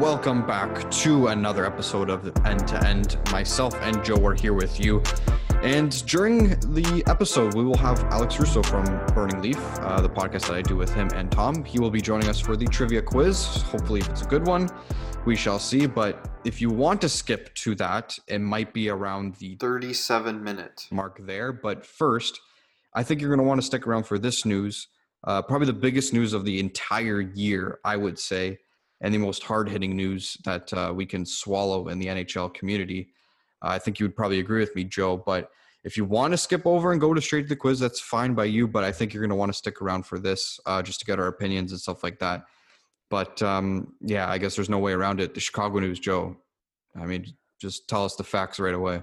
welcome back to another episode of End to End. Myself and Joe are here with you. And during the episode, we will have Alex Russo from Burning Leaf, uh, the podcast that I do with him and Tom. He will be joining us for the trivia quiz. Hopefully, if it's a good one, we shall see. But if you want to skip to that, it might be around the 37 minute mark there. But first, I think you're going to want to stick around for this news. Uh, probably the biggest news of the entire year, I would say, and the most hard hitting news that uh, we can swallow in the NHL community. Uh, I think you would probably agree with me, Joe. But if you want to skip over and go to straight to the quiz, that's fine by you. But I think you're going to want to stick around for this uh, just to get our opinions and stuff like that. But um, yeah, I guess there's no way around it. The Chicago News, Joe. I mean, just tell us the facts right away.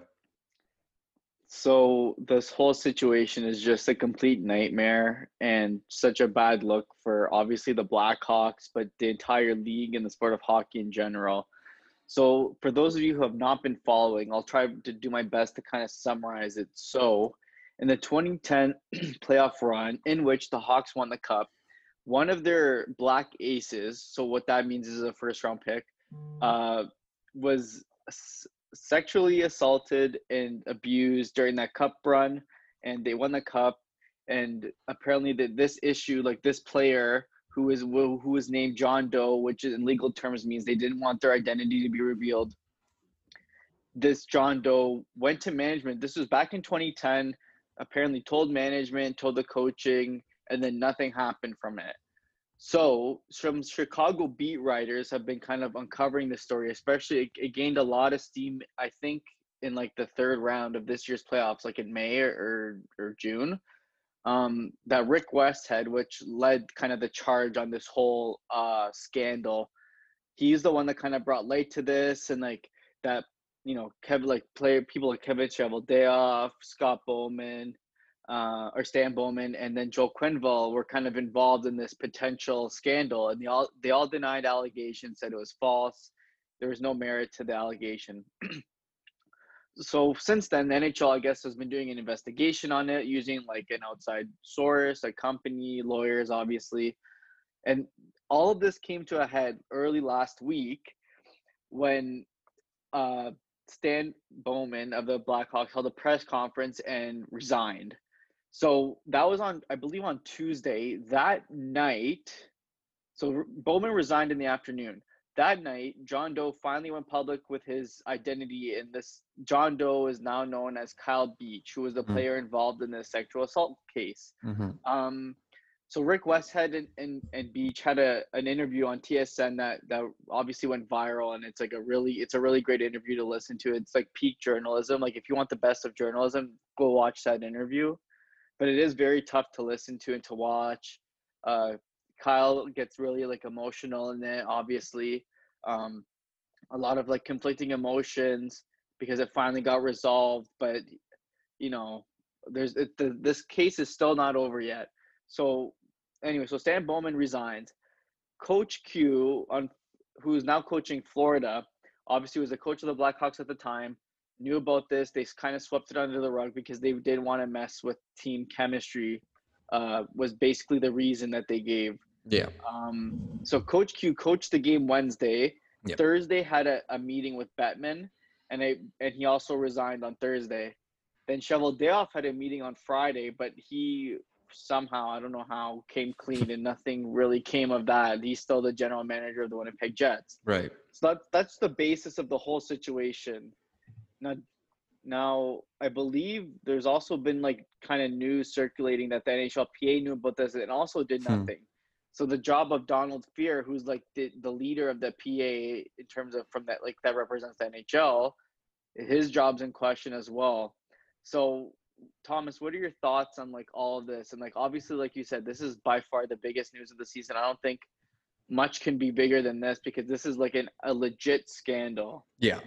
So this whole situation is just a complete nightmare and such a bad look for obviously the Blackhawks, but the entire league and the sport of hockey in general. So for those of you who have not been following, I'll try to do my best to kind of summarize it. So in the 2010 playoff run in which the Hawks won the cup, one of their black aces, so what that means is a first round pick, uh, was sexually assaulted and abused during that cup run and they won the cup and apparently that this issue like this player who is who was named John Doe which in legal terms means they didn't want their identity to be revealed this John Doe went to management. This was back in 2010 apparently told management told the coaching and then nothing happened from it so some Chicago beat writers have been kind of uncovering the story, especially it, it, gained a lot of steam, I think, in like the third round of this year's playoffs, like in May or or June. Um, that Rick Westhead, which led kind of the charge on this whole uh, scandal, he's the one that kind of brought light to this, and like that, you know, Kevin, like player people like Kevin Cheveldayoff, Scott Bowman, uh, or Stan Bowman and then Joe Quenneville were kind of involved in this potential scandal, and they all they all denied allegations, said it was false. There was no merit to the allegation. so since then, the NHL, I guess, has been doing an investigation on it using like an outside source, a company, lawyers, obviously, and all of this came to a head early last week when uh, Stan Bowman of the Blackhawks held a press conference and resigned. So that was on, I believe, on Tuesday. That night, so Bowman resigned in the afternoon. That night, John Doe finally went public with his identity. And this John Doe is now known as Kyle Beach, who was the mm-hmm. player involved in the sexual assault case. Mm-hmm. Um, so Rick Westhead and, and, and Beach had a an interview on TSN that that obviously went viral, and it's like a really it's a really great interview to listen to. It's like peak journalism. Like if you want the best of journalism, go watch that interview but it is very tough to listen to and to watch. Uh, Kyle gets really like emotional in it, obviously. Um, a lot of like conflicting emotions because it finally got resolved, but you know, there's it, the, this case is still not over yet. So anyway, so Stan Bowman resigns. Coach Q, on who's now coaching Florida, obviously was the coach of the Blackhawks at the time knew about this. They kind of swept it under the rug because they didn't want to mess with team chemistry. Uh, was basically the reason that they gave. Yeah. Um. So Coach Q coached the game Wednesday. Yep. Thursday had a, a meeting with Bettman, and they and he also resigned on Thursday. Then Cheveldayoff had a meeting on Friday, but he somehow I don't know how came clean and nothing really came of that. He's still the general manager of the Winnipeg Jets. Right. So that that's the basis of the whole situation. Now, now I believe there's also been like kind of news circulating that the NHLPA knew about this and also did hmm. nothing. Hmm. So the job of Donald Fehr, who's like the, the leader of the PA in terms of from that like that represents the NHL, his job's in question as well. So Thomas, what are your thoughts on like all of this? And like obviously, like you said, this is by far the biggest news of the season. I don't think much can be bigger than this because this is like an, a legit scandal. Yeah,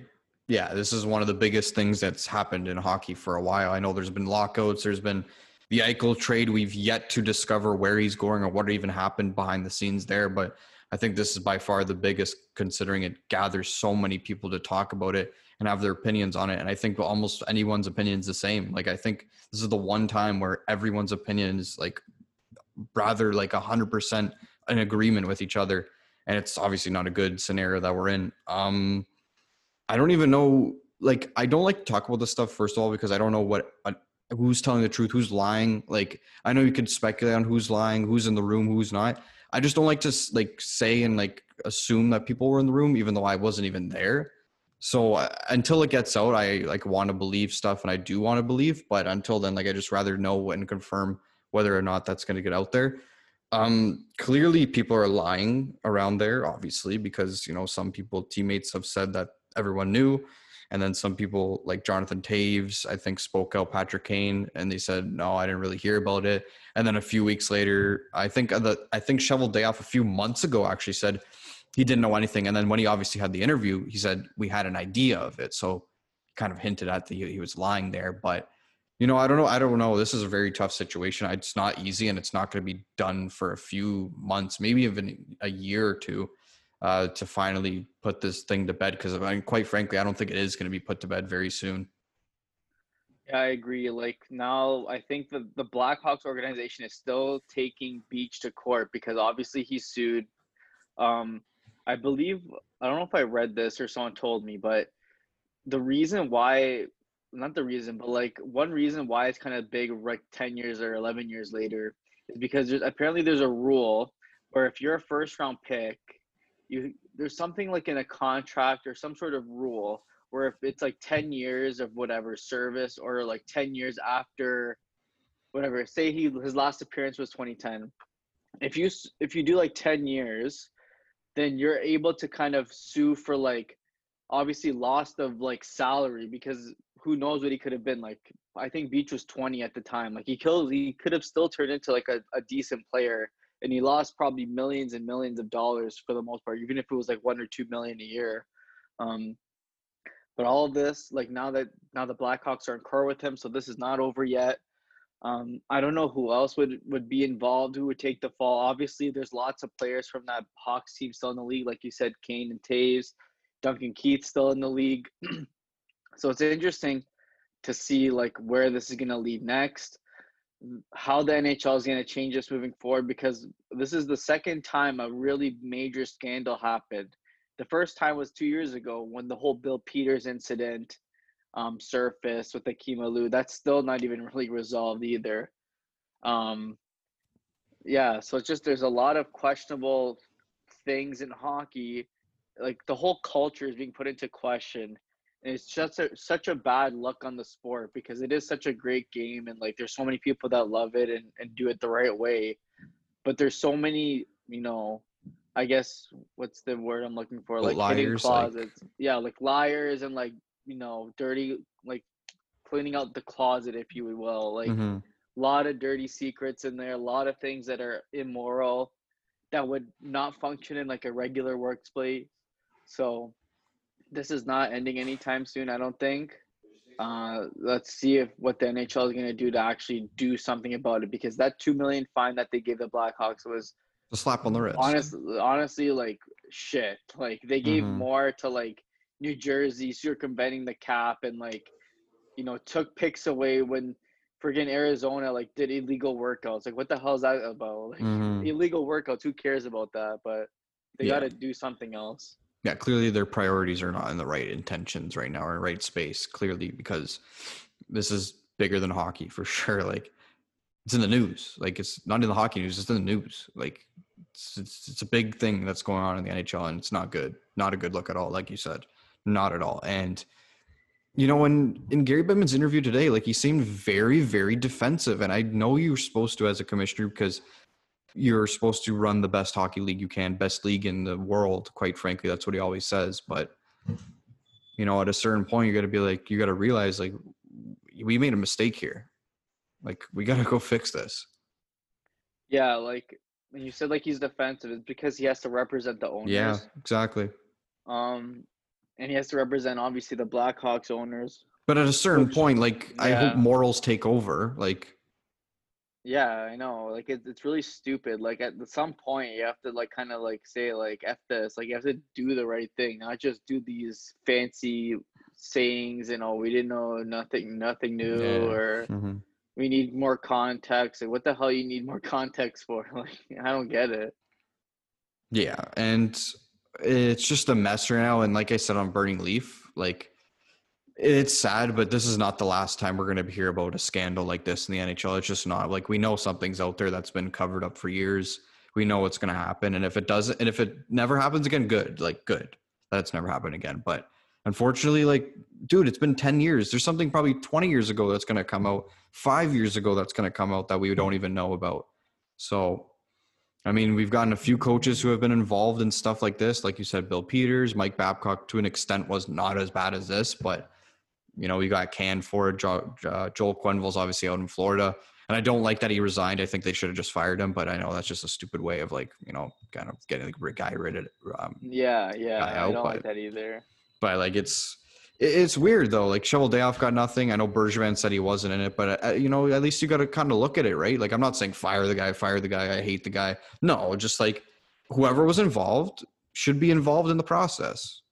yeah, this is one of the biggest things that's happened in hockey for a while. I know there's been lockouts, there's been the Eichel trade. We've yet to discover where he's going or what even happened behind the scenes there. But I think this is by far the biggest, considering it gathers so many people to talk about it and have their opinions on it. And I think almost anyone's opinion is the same. Like I think this is the one time where everyone's opinion is like rather like a hundred percent in agreement with each other. and it's obviously not a good scenario that we're in. Um, I don't even know. Like, I don't like to talk about this stuff first of all because I don't know what uh, who's telling the truth, who's lying. Like, I know you could speculate on who's lying, who's in the room, who's not. I just don't like to like say and like assume that people were in the room, even though I wasn't even there. So uh, until it gets out, I like want to believe stuff, and I do want to believe. But until then, like I just rather know and confirm whether or not that's going to get out there. Um, clearly, people are lying around there, obviously, because you know some people teammates have said that everyone knew, and then some people like Jonathan Toews, I think, spoke out Patrick Kane, and they said no, I didn't really hear about it. And then a few weeks later, I think the I think Cheveldayoff a few months ago actually said he didn't know anything. And then when he obviously had the interview, he said we had an idea of it. So kind of hinted at that he was lying there, but you know, I don't know. I don't know. This is a very tough situation. It's not easy, and it's not going to be done for a few months, maybe even a year or two, uh, to finally put this thing to bed. Because I mean, quite frankly, I don't think it is going to be put to bed very soon. Yeah, I agree. Like now, I think the the Blackhawks organization is still taking Beach to court because obviously he sued. Um, I believe I don't know if I read this or someone told me, but the reason why not the reason, but like one reason why it's kind of big like 10 years or 11 years later is because there's apparently there's a rule where if you're a first round pick, you there's something like in a contract or some sort of rule where if it's like 10 years of whatever service or like 10 years after whatever say he his last appearance was 2010 if you if you do like 10 years then you're able to kind of sue for like obviously lost of like salary because who knows what he could have been like. I think Beach was 20 at the time. Like he killed, he could have still turned into like a, a decent player, and he lost probably millions and millions of dollars for the most part, even if it was like one or two million a year. Um, but all of this, like now that now the Blackhawks are in court with him, so this is not over yet. Um, I don't know who else would would be involved, who would take the fall. Obviously, there's lots of players from that Hawks team still in the league, like you said, Kane and Toews, Duncan Keith still in the league. So it's interesting to see like where this is going to lead next, how the NHL is going to change this moving forward because this is the second time a really major scandal happened. The first time was two years ago when the whole Bill Peters incident um, surfaced with the Lou. That's still not even really resolved either. Um, yeah, so it's just there's a lot of questionable things in hockey. Like the whole culture is being put into question it's just a, such a bad luck on the sport because it is such a great game and like there's so many people that love it and, and do it the right way. But there's so many you know i guess what's the word i'm looking for? Like liars, hidden closets. Like... yeah like liars and like you know dirty like cleaning out the closet if you will. Like mm-hmm. a lot of dirty secrets in there a lot of things that are immoral that would not function in like a regular workplace so this is not ending anytime soon. I don't think. Uh, let's see if what the NHL is going to do to actually do something about it because that two million fine that they gave the Blackhawks was a slap on the wrist. Honestly, honestly, like shit. Like they gave mm-hmm. more to like New Jersey circumventing the cap and like you know took picks away when friggin' Arizona like did illegal workouts. Like what the hell is that about? Like mm-hmm. illegal workouts. Who cares about that? But they yeah. got to do something else yeah, clearly their priorities are not in the right intentions right now or right space. Clearly, because this is bigger than hockey for sure. Like it's in the news. Like it's not in the hockey news. It's in the news. Like it's, it's, it's a big thing that's going on in the NHL, and it's not good. Not a good look at all. Like you said, not at all. And you know, when in Gary Bettman's interview today, like he seemed very, very defensive. And I know you're supposed to as a commissioner because you're supposed to run the best hockey league you can, best league in the world. Quite frankly, that's what he always says. But you know, at a certain point, you got to be like, you got to realize, like, we made a mistake here. Like, we got to go fix this. Yeah, like when you said like he's defensive, it's because he has to represent the owners. Yeah, exactly. Um, and he has to represent obviously the Blackhawks owners. But at a certain which, point, like yeah. I hope morals take over. Like yeah, I know. Like it's it's really stupid. Like at some point you have to like kind of like say like f this. Like you have to do the right thing, not just do these fancy sayings. You know, we didn't know nothing, nothing new, yeah. or mm-hmm. we need more context. Like what the hell you need more context for? Like I don't get it. Yeah, and it's just a mess right now. And like I said on Burning Leaf, like it's sad, but this is not the last time we're going to hear about a scandal like this in the NHL. It's just not. Like we know something's out there that's been covered up for years. We know what's going to happen, and if it doesn't, and if it never happens again, good. Like good. That's never happened again. But unfortunately, like dude, it's been ten years. There's something probably twenty years ago that's going to come out. Five years ago that's going to come out that we don't even know about. So I mean, we've gotten a few coaches who have been involved in stuff like this. Like you said, Bill Peters, Mike Babcock, to an extent, was not as bad as this, but you know, we got canned for it. Jo- uh, Joel Quenneville's obviously out in Florida, and I don't like that he resigned. I think they should have just fired him, but I know that's just a stupid way of like, you know, kind of getting the guy rid of. Um, yeah, yeah, I don't but, like that either. But like, it's it's weird though. Like Cheveldayoff got nothing. I know Bergevin said he wasn't in it, but uh, you know, at least you got to kind of look at it, right? Like I'm not saying fire the guy, fire the guy. I hate the guy. No, just like whoever was involved should be involved in the process.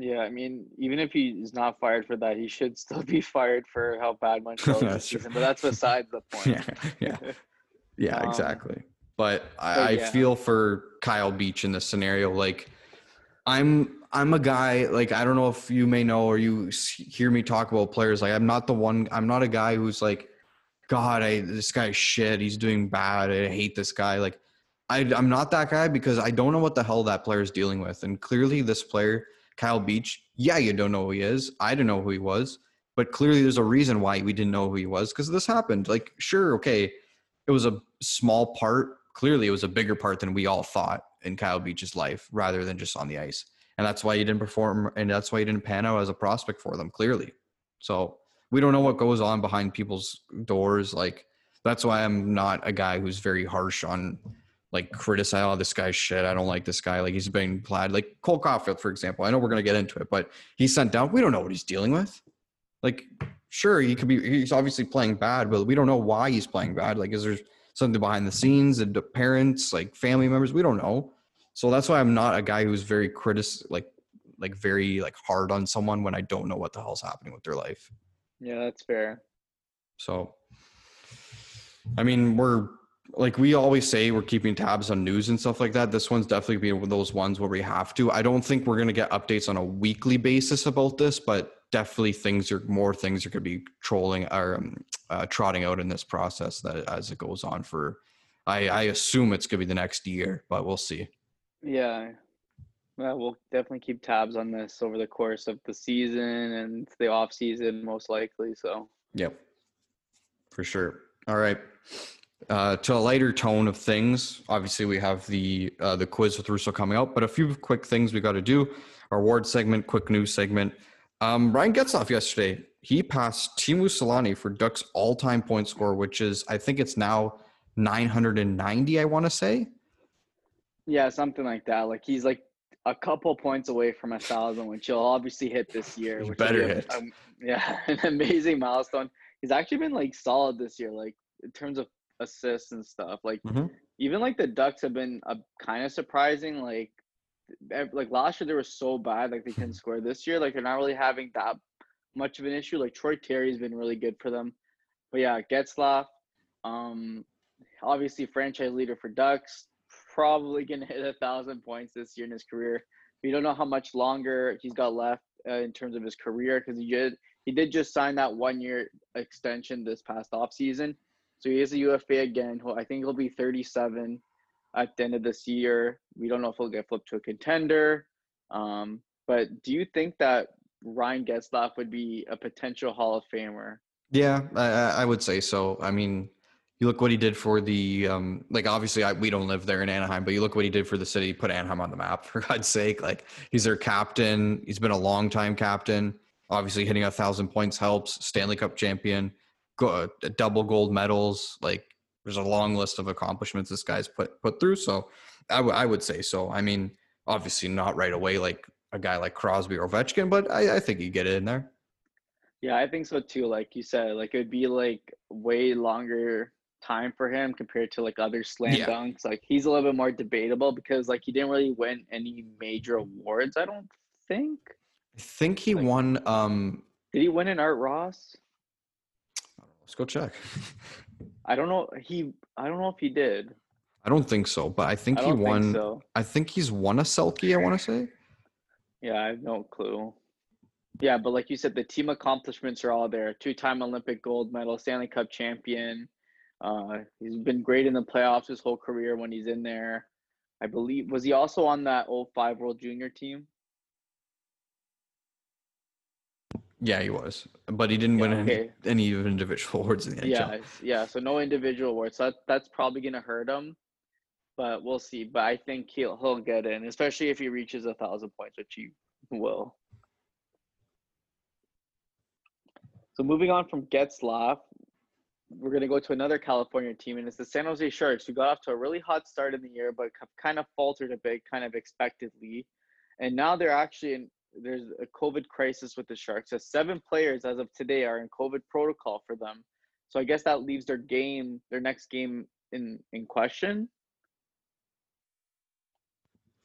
Yeah, I mean, even if he is not fired for that, he should still be fired for how bad Montreal is this season. But that's beside the point. Yeah, yeah, yeah, um, exactly. But I, but yeah. I feel for Kyle Beach in this scenario. Like, I'm I'm a guy like I don't know if you may know or you hear me talk about players. Like I'm not the one. I'm not a guy who's like, God, I this guy's shit. He's doing bad. I hate this guy. Like I, I'm not that guy because I don't know what the hell that player is dealing with. And clearly, this player, Kyle Beach, yeah, you don't know who he is. I don't know who he was, but clearly, there's a reason why we didn't know who he was because this happened. Like, sure, okay, it was a small part. Clearly, it was a bigger part than we all thought in Kyle Beach's life, rather than just on the ice and that's why he didn't perform and that's why he didn't pan out as a prospect for them clearly so we don't know what goes on behind people's doors like that's why i'm not a guy who's very harsh on like criticize oh this guy's shit. I don't like this guy. Like he's being plaid. Like cole Caufield, for example i know we're going to get into it but he's sent down we don't know what he's dealing with. Like sure he could be he's obviously playing bad but we don't know why he's playing bad. Like is there something behind the scenes and the parents like family members? We don't know. So that's why I'm not a guy who's very critic like like very like hard on someone when I don't know what the hell's happening with their life. Yeah, that's fair. So I mean, we're like we always say we're keeping tabs on news and stuff like that. This one's definitely being one of those ones where we have to. I don't think we're going to get updates on a weekly basis about this, but definitely things are more things are going to be trolling or um, uh, trotting out in this process that as it goes on for. I, I assume it's going to be the next year, but we'll see. Yeah. Well, we'll definitely keep tabs on this over the course of the season and the off season, most likely. So. Yep. For sure. All right. Uh, to a lighter tone of things, obviously we have the uh, the quiz with Russo coming out, but a few quick things we got to do. Our award segment, quick news segment. Um, Ryan Getzlaf yesterday, he passed Teemu Selanne for Ducks all-time point score, which is I think it's now 990. I want to say. Yeah, something like that. Like he's like a couple points away from a thousand, which he'll obviously hit this year. Which better hit. Um, yeah, an amazing milestone. He's actually been like solid this year, like in terms of assists and stuff. Like mm-hmm. even like the Ducks have been a kind of surprising. Like like last year they were so bad, like they couldn't score. This year, like they're not really having that much of an issue. Like Troy Terry's been really good for them. But yeah, Getzlaf, um, obviously franchise leader for Ducks probably to hit a thousand points this year in his career. We don't know how much longer he's got left uh, in terms of his career because he did he did just sign that one year extension this past off season. So he is a UFA again. I think he'll be 37 at the end of this year. We don't know if he'll get flipped to a contender. Um, but do you think that Ryan Getzlaf would be a potential Hall of Famer? Yeah, I, I would say so. I mean, you look what he did for the um, like obviously I, we don't live there in anaheim but you look what he did for the city put anaheim on the map for god's sake like he's their captain he's been a long time captain obviously hitting a thousand points helps stanley cup champion go, uh, double gold medals like there's a long list of accomplishments this guy's put put through so I, w- I would say so i mean obviously not right away like a guy like crosby or ovechkin but i, I think you get it in there yeah, I think so too. Like you said, like it would be like way longer time for him compared to like other slam yeah. dunks. Like he's a little bit more debatable because like he didn't really win any major awards. I don't think. I think he like, won. um Did he win an Art Ross? Let's go check. I don't know. He. I don't know if he did. I don't think so, but I think I he won. think so. I think he's won a Selke. I want to say. Yeah, I have no clue. Yeah, but like you said, the team accomplishments are all there. Two-time Olympic gold medal, Stanley Cup champion. Uh, he's been great in the playoffs his whole career when he's in there. I believe was he also on that 05 World Junior team? Yeah, he was, but he didn't Yeah, win any, okay. any individual awards in the NHL. Yeah, yeah. So no individual awards. So that, that's probably gonna hurt him, but we'll see. But I think he'll he'll get in, especially if he reaches a thousand points, which he will. So moving on from Getzlaf, we're gonna go to another California team, and it's the San Jose Sharks, who got off to a really hot start in the year, but have kind of faltered a bit, kind of expectedly, and now they're actually in. There's a COVID crisis with the Sharks. So seven players as of today are in COVID protocol for them. So I guess that leaves their game, their next game in in question.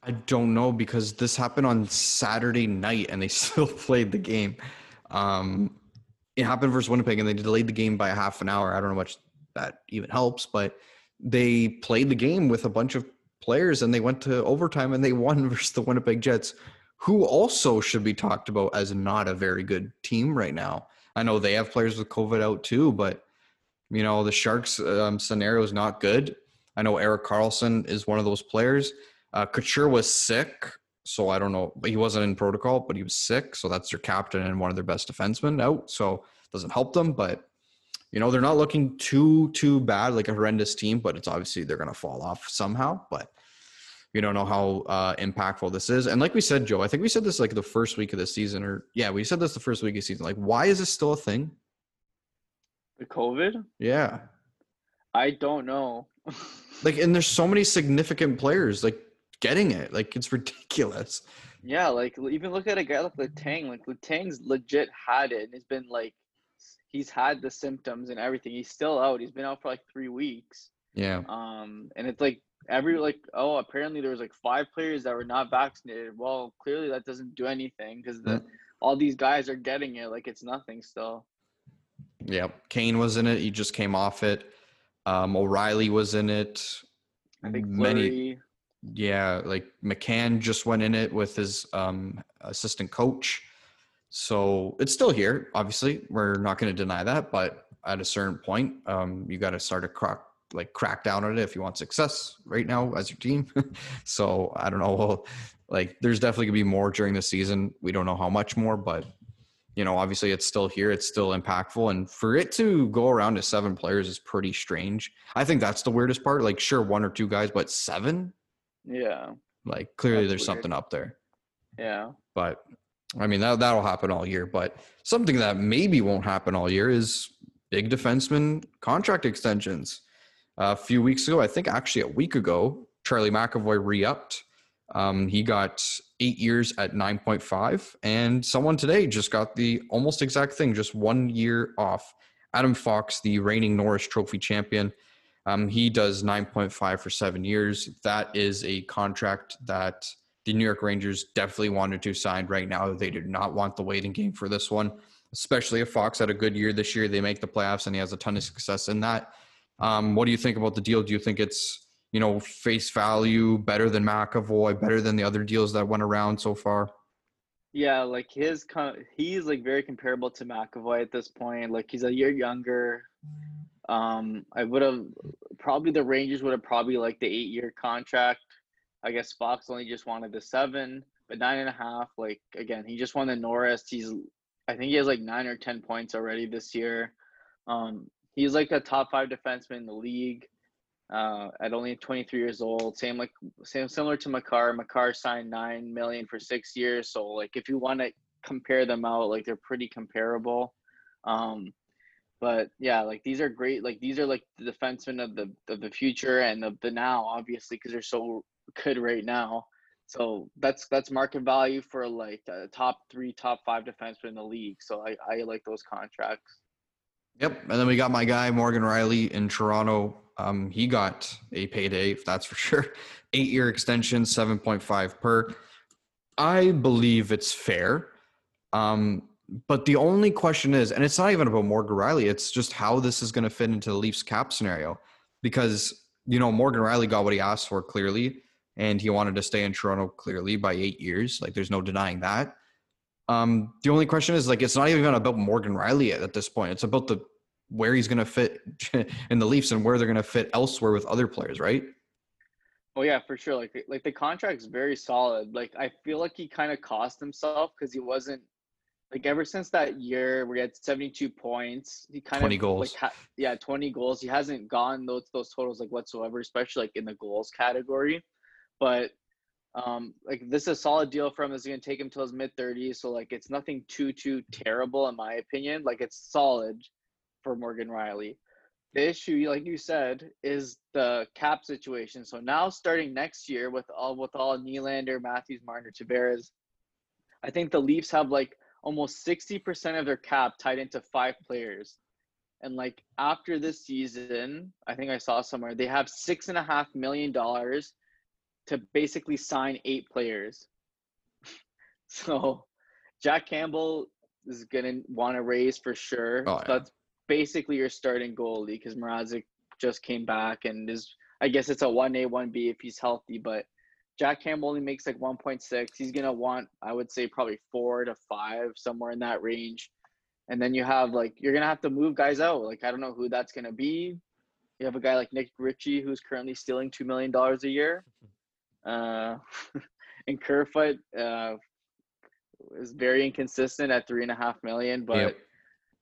I don't know because this happened on Saturday night and they still played the game. Um, it happened versus Winnipeg and they delayed the game by a half an hour. I don't know much that even helps, but they played the game with a bunch of players and they went to overtime and they won versus the Winnipeg Jets, who also should be talked about as not a very good team right now. I know they have players with COVID out too, but you know the Sharks um, scenario is not good. I know Erik Karlsson is one of those players. Uh, Couture was sick, so I don't know, but he wasn't in protocol, but he was sick, so that's their captain and one of their best defensemen out. So doesn't help them, but you know they're not looking too too bad, like a horrendous team, but it's obviously they're gonna fall off somehow. But we don't know how uh, impactful this is. And like we said, Joe, I think we said this like the first week of the season, or yeah, we said this the first week of the season. Like, why is this still a thing? The COVID? Yeah, I don't know. like, and there's so many significant players like getting it. Like, it's ridiculous. yeah, like even look at a guy like Letang. Like Letang's legit had it, and it's been like he's had the symptoms and everything. He's still out. He's been out for like three weeks. Yeah. Um, and it's like every like oh apparently there was like five players that were not vaccinated. Well, clearly that doesn't do anything because the Mm. all these guys are getting it like it's nothing still. Yeah, Kane was in it. He just came off it. Um, O'Reilly was in it. I think many. Yeah, like McCann just went in it with his um, assistant coach. So it's still here. Obviously, we're not going to deny that, but at a certain point, um, you got to start to crack like crack down on it if you want success right now as your team. so I don't know. Well like, there's definitely gonna be more during the season. We don't know how much more, but you know, obviously it's still here. It's still impactful, and for it to go around to seven players is pretty strange. I think that's the weirdest part. Like, sure, one or two guys, but seven. yeah, Like clearly That's there's weird. something up there. yeah. But I mean that that'll happen all year. But something that maybe won't happen all year is big defenseman contract extensions. A few weeks ago, I think actually a week ago, Charlie McAvoy re-upped. Um, he got eight years at 9.5, and someone today just got the almost exact thing, just one year off. Adam Fox, the reigning Norris Trophy champion, um, he does 9.5 for seven years. That is a contract that the New York Rangers definitely wanted to sign right now. They did not want the waiting game for this one, especially if Fox had a good year this year. They make the playoffs and he has a ton of success in that. Um, what do you think about the deal? Do you think it's you know face value better than McAvoy, better than the other deals that went around so far? Yeah, like his he's like very comparable to McAvoy at this point. Like he's a year younger. Um, I would have probably the Rangers would have probably like the eight year contract. I guess Fox only just wanted the seven, but nine and a half. Like again, he just won the Norris. He's I think he has like nine or ten points already this year. Um, he's like a top five defenseman in the league. Uh, at only 23 years old, same like same similar to Makar. Makar signed nine million for six years, so like if you want to compare them out, like they're pretty comparable. Um, but yeah, like these are great. Like these are like the defensemen of the of the future and of the now, obviously, because they're so good right now. So that's that's market value for like a top three, top five defensemen in the league. So I I like those contracts. Yep. And then we got my guy Morgan Rielly in Toronto. Um, he got a payday, that's for sure. Eight year extension, 7.5 per. I believe it's fair. Um, but the only question is, and it's not even about Morgan Rielly, it's just how this is going to fit into the Leafs cap scenario. Because you know, Morgan Rielly got what he asked for clearly, and he wanted to stay in Toronto clearly by eight years. Like, there's no denying that. Um, the only question is like, it's not even about Morgan Rielly at, at this point. It's about the where he's going to fit in the Leafs and where they're going to fit elsewhere with other players, right? Oh yeah, for sure. Like like the contract's very solid. Like I feel like he kind of cost himself because he wasn't like ever since that year where he had 72 points, he kind 20 of goals. like ha- yeah, 20 goals. He hasn't gone those those totals like whatsoever, especially like in the goals category. But um like this is a solid deal for him. This is gonna take him till his mid 30s. So like it's nothing too too terrible in my opinion. Like it's solid for Morgan Rielly. The issue, like you said, is the cap situation. So now starting next year with all with all Nylander, Matthews, Marner, Tavares, I think the Leafs have like almost 60% of their cap tied into five players. And like after this season, I think I saw somewhere they have six and a half million dollars to basically sign eight players. so Jack Campbell is gonna want to raise for sure. Oh, yeah. That's basically your starting goalie because Mrazek just came back and is I guess it's a one A one B if he's healthy, but Jack Campbell only makes like one point six. He's gonna want I would say probably four to five somewhere in that range, and then you have like you're gonna have to move guys out. Like I don't know who that's gonna be. You have a guy like Nick Ritchie who's currently stealing two million dollars a year, uh, and Kerfoot uh, is very inconsistent at three and a half million, but. Yep.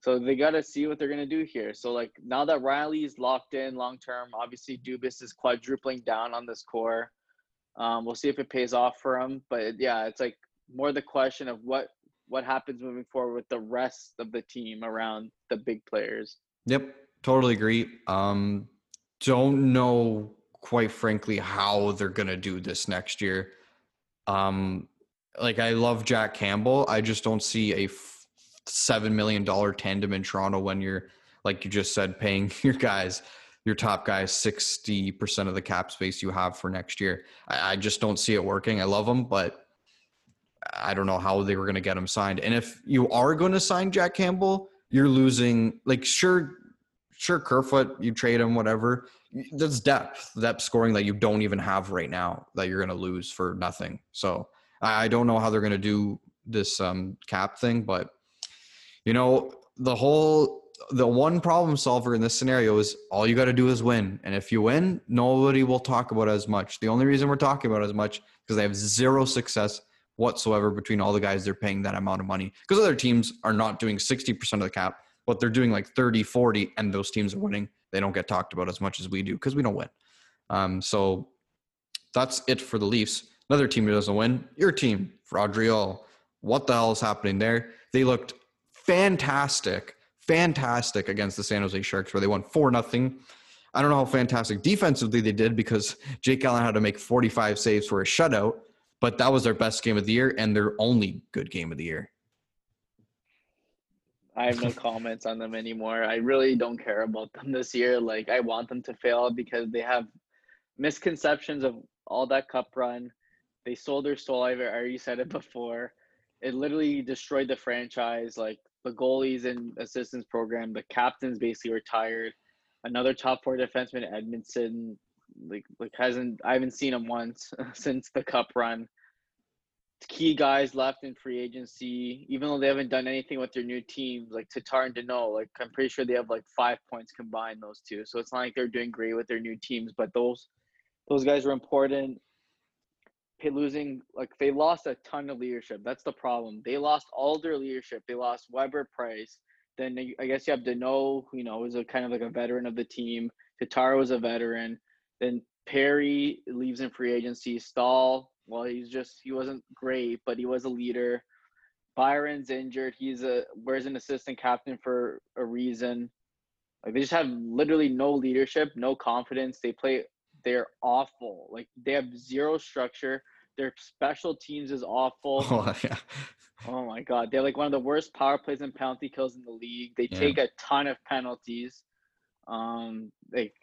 So they got to see what they're gonna do here. So like now that Rielly's locked in long term, obviously Dubas is quadrupling down on this core. Um, we'll see if it pays off for him. But yeah, it's like more the question of what what happens moving forward with the rest of the team around the big players. Yep, totally agree. Um, don't know, quite frankly, how they're gonna do this next year. Um, like I love Jack Campbell. I just don't see a f- seven million dollar tandem in Toronto when you're like you just said, paying your guys, your top guys, sixty percent of the cap space you have for next year. I, I just don't see it working. I love them, but I don't know how they were going to get him signed. And if you are going to sign Jack Campbell, you're losing. Like, sure, sure, Kerfoot, you trade him, whatever. That's depth, depth scoring that you don't even have right now that you're going to lose for nothing. So I, I don't know how they're going to do this um, cap thing, but you know, the whole the one problem solver in this scenario is all you got to do is win. And if you win, nobody will talk about it as much. The only reason we're talking about it as much because they have zero success whatsoever between all the guys they're paying that amount of money. Because other teams are not doing 60% of the cap, but they're doing like 30, 40, and those teams are winning. They don't get talked about as much as we do because we don't win. Um, so that's it for the Leafs. Another team who doesn't win, your team, Rodriol. What the hell is happening there? They looked fantastic, fantastic against the San Jose Sharks, where they won four nothing. I don't know how fantastic defensively they did because Jake Allen had to make 45 saves for a shutout, but that was their best game of the year and their only good game of the year. I have no comments on them anymore. I really don't care about them this year. Like I want them to fail because they have misconceptions of all that cup run. They sold their soul. I already said it before. It literally destroyed the franchise. Like the goalies and assistants program, the captain's basically retired. Another top four defenseman, Edmondson, like like hasn't I haven't seen him once since the cup run. Key guys left in free agency, even though they haven't done anything with their new teams, like Tatar and Danault. Like I'm pretty sure they have like five points combined those two. So it's not like they're doing great with their new teams, but those those guys were important. Losing like they lost a ton of leadership. That's the problem. They lost all their leadership. They lost Weber Price. Then I guess you have Danault, you know, was a kind of like a veteran of the team. Tatar was a veteran. Then Perry leaves in free agency. Staal, well, he's just he wasn't great, but he was a leader. Byron's injured. He's a where's an assistant captain for a reason. Like they just have literally no leadership, no confidence. They play they're awful. Like they have zero structure. Their special teams is awful. Oh, yeah. Oh my god, they're like one of the worst power plays and penalty kills in the league. They Yeah. take a ton of penalties. Um, like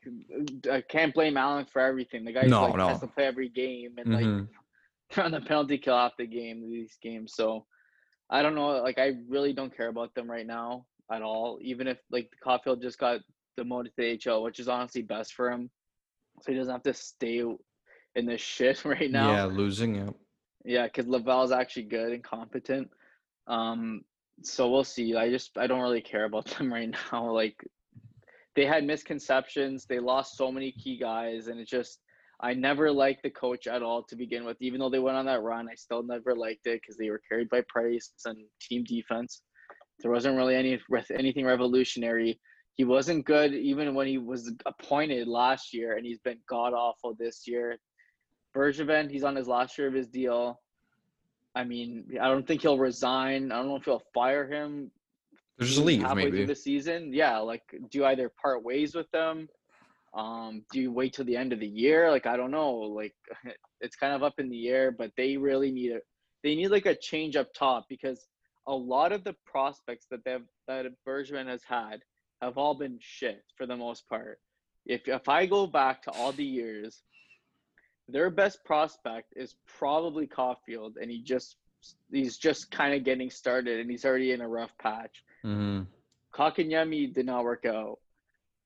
I can't blame Allen for everything. The guy No, like, no. has to play every game and like On the penalty kill off the game these games. So I don't know. Like I really don't care about them right now at all. Even if like Caufield just got demoted to the HL, which is honestly best for him. so he doesn't have to stay in this shit right now. Yeah, losing. Yeah. Yeah, because Laval's actually good and competent. Um, so we'll see. I just I don't really care about them right now. Like they had misconceptions. They lost so many key guys, and it just I never liked the coach at all to begin with. Even though they went on that run, I still never liked it because they were carried by Price and team defense. There wasn't really any anything revolutionary. He wasn't good even when he was appointed last year, and he's been god awful this year. Bergevin, he's on his last year of his deal. I mean, I don't think he'll resign. I don't know if he'll fire him. There's just leave halfway maybe. through the season. Yeah, like do either part ways with them? Um, do you wait till the end of the year? Like I don't know. Like it's kind of up in the air, but they really need it. They need like a change up top because a lot of the prospects that they've that Bergevin has had have all been shit for the most part. If if I go back to all the years, their best prospect is probably Caufield, and he just he's just kind of getting started, and he's already in a rough patch. Mm-hmm. Kotkaniemi did not work out.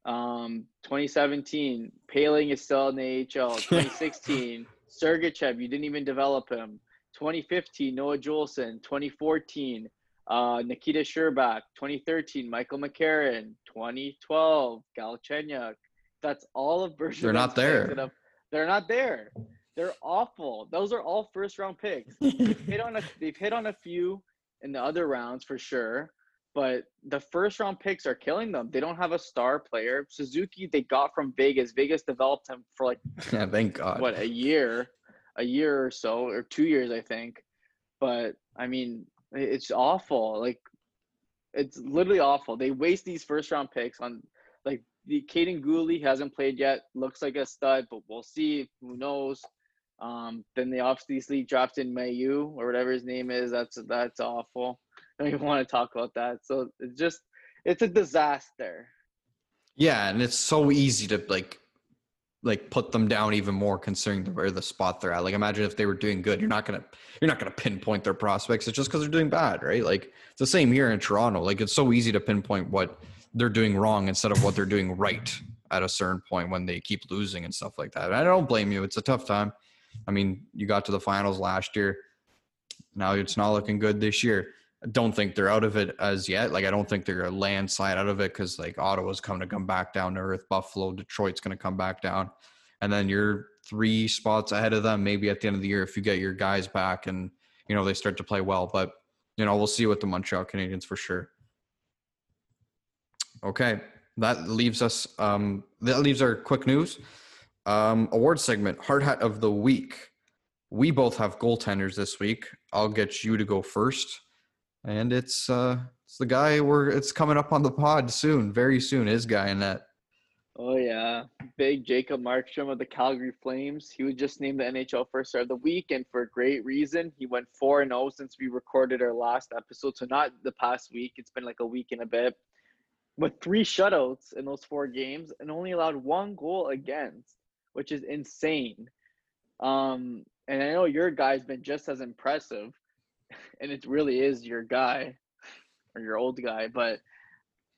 Um, 2017, Poehling is still in the AHL. 2016, Sergachev, you didn't even develop him. 2015, Noah Juulsen. 2014, uh, Nikita Scherbak. 2013, Michael McCarron. 2012, Galchenyuk. That's all of Bergevin's They're not there. have- They're not there. They're awful. Those are all first round picks. They've hit on a, they've hit on a few in the other rounds for sure but the first round picks are killing them. They don't have a star player. Suzuki they got from Vegas. Vegas developed him for like Yeah, thank God. what a year, a year or so, or two years I think. But I mean, it's awful. Like it's literally awful. They waste these first round picks on like the Kaiden Guhle hasn't played yet. Looks like a stud, but we'll see. Who knows? Um, then they obviously drafted Mailloux or whatever his name is. That's that's awful. Don't even want to talk about that. So it's just it's a disaster. Yeah, and it's so easy to like like put them down even more considering where the spot they're at. Like imagine if they were doing good, you're not gonna you're not gonna pinpoint their prospects. It's just because they're doing bad, right? Like it's the same here in Toronto. Like it's so easy to pinpoint what they're doing wrong instead of what they're doing right at a certain point when they keep losing and stuff like that. And I don't blame you. It's a tough time. I mean, you got to the finals last year. Now it's not looking good this year. Don't think they're out of it as yet. Like I don't think they're a landslide out of it because like Ottawa's coming to come back down to earth. Buffalo, Detroit's going to come back down, and then you're three spots ahead of them. Maybe at the end of the year if you get your guys back and you know they start to play well. But you know we'll see with the Montreal Canadiens for sure. Okay, that leaves us. Um, that leaves our quick news um, award segment. Hard hat of the week. We both have goaltenders this week. I'll get you to go first and it's uh it's the guy where it's coming up on the pod soon, very soon. His guy in that. Oh yeah, big Jacob Markstrom of the Calgary Flames. He was just named the NHL First Star of the Week, and for great reason. He went four and zero since we recorded our last episode, so not the past week. It's been like a week and a bit, with three shutouts in those four games, and only allowed one goal against, which is insane. Um, and I know your guy's been just as impressive and it really is your guy or your old guy. But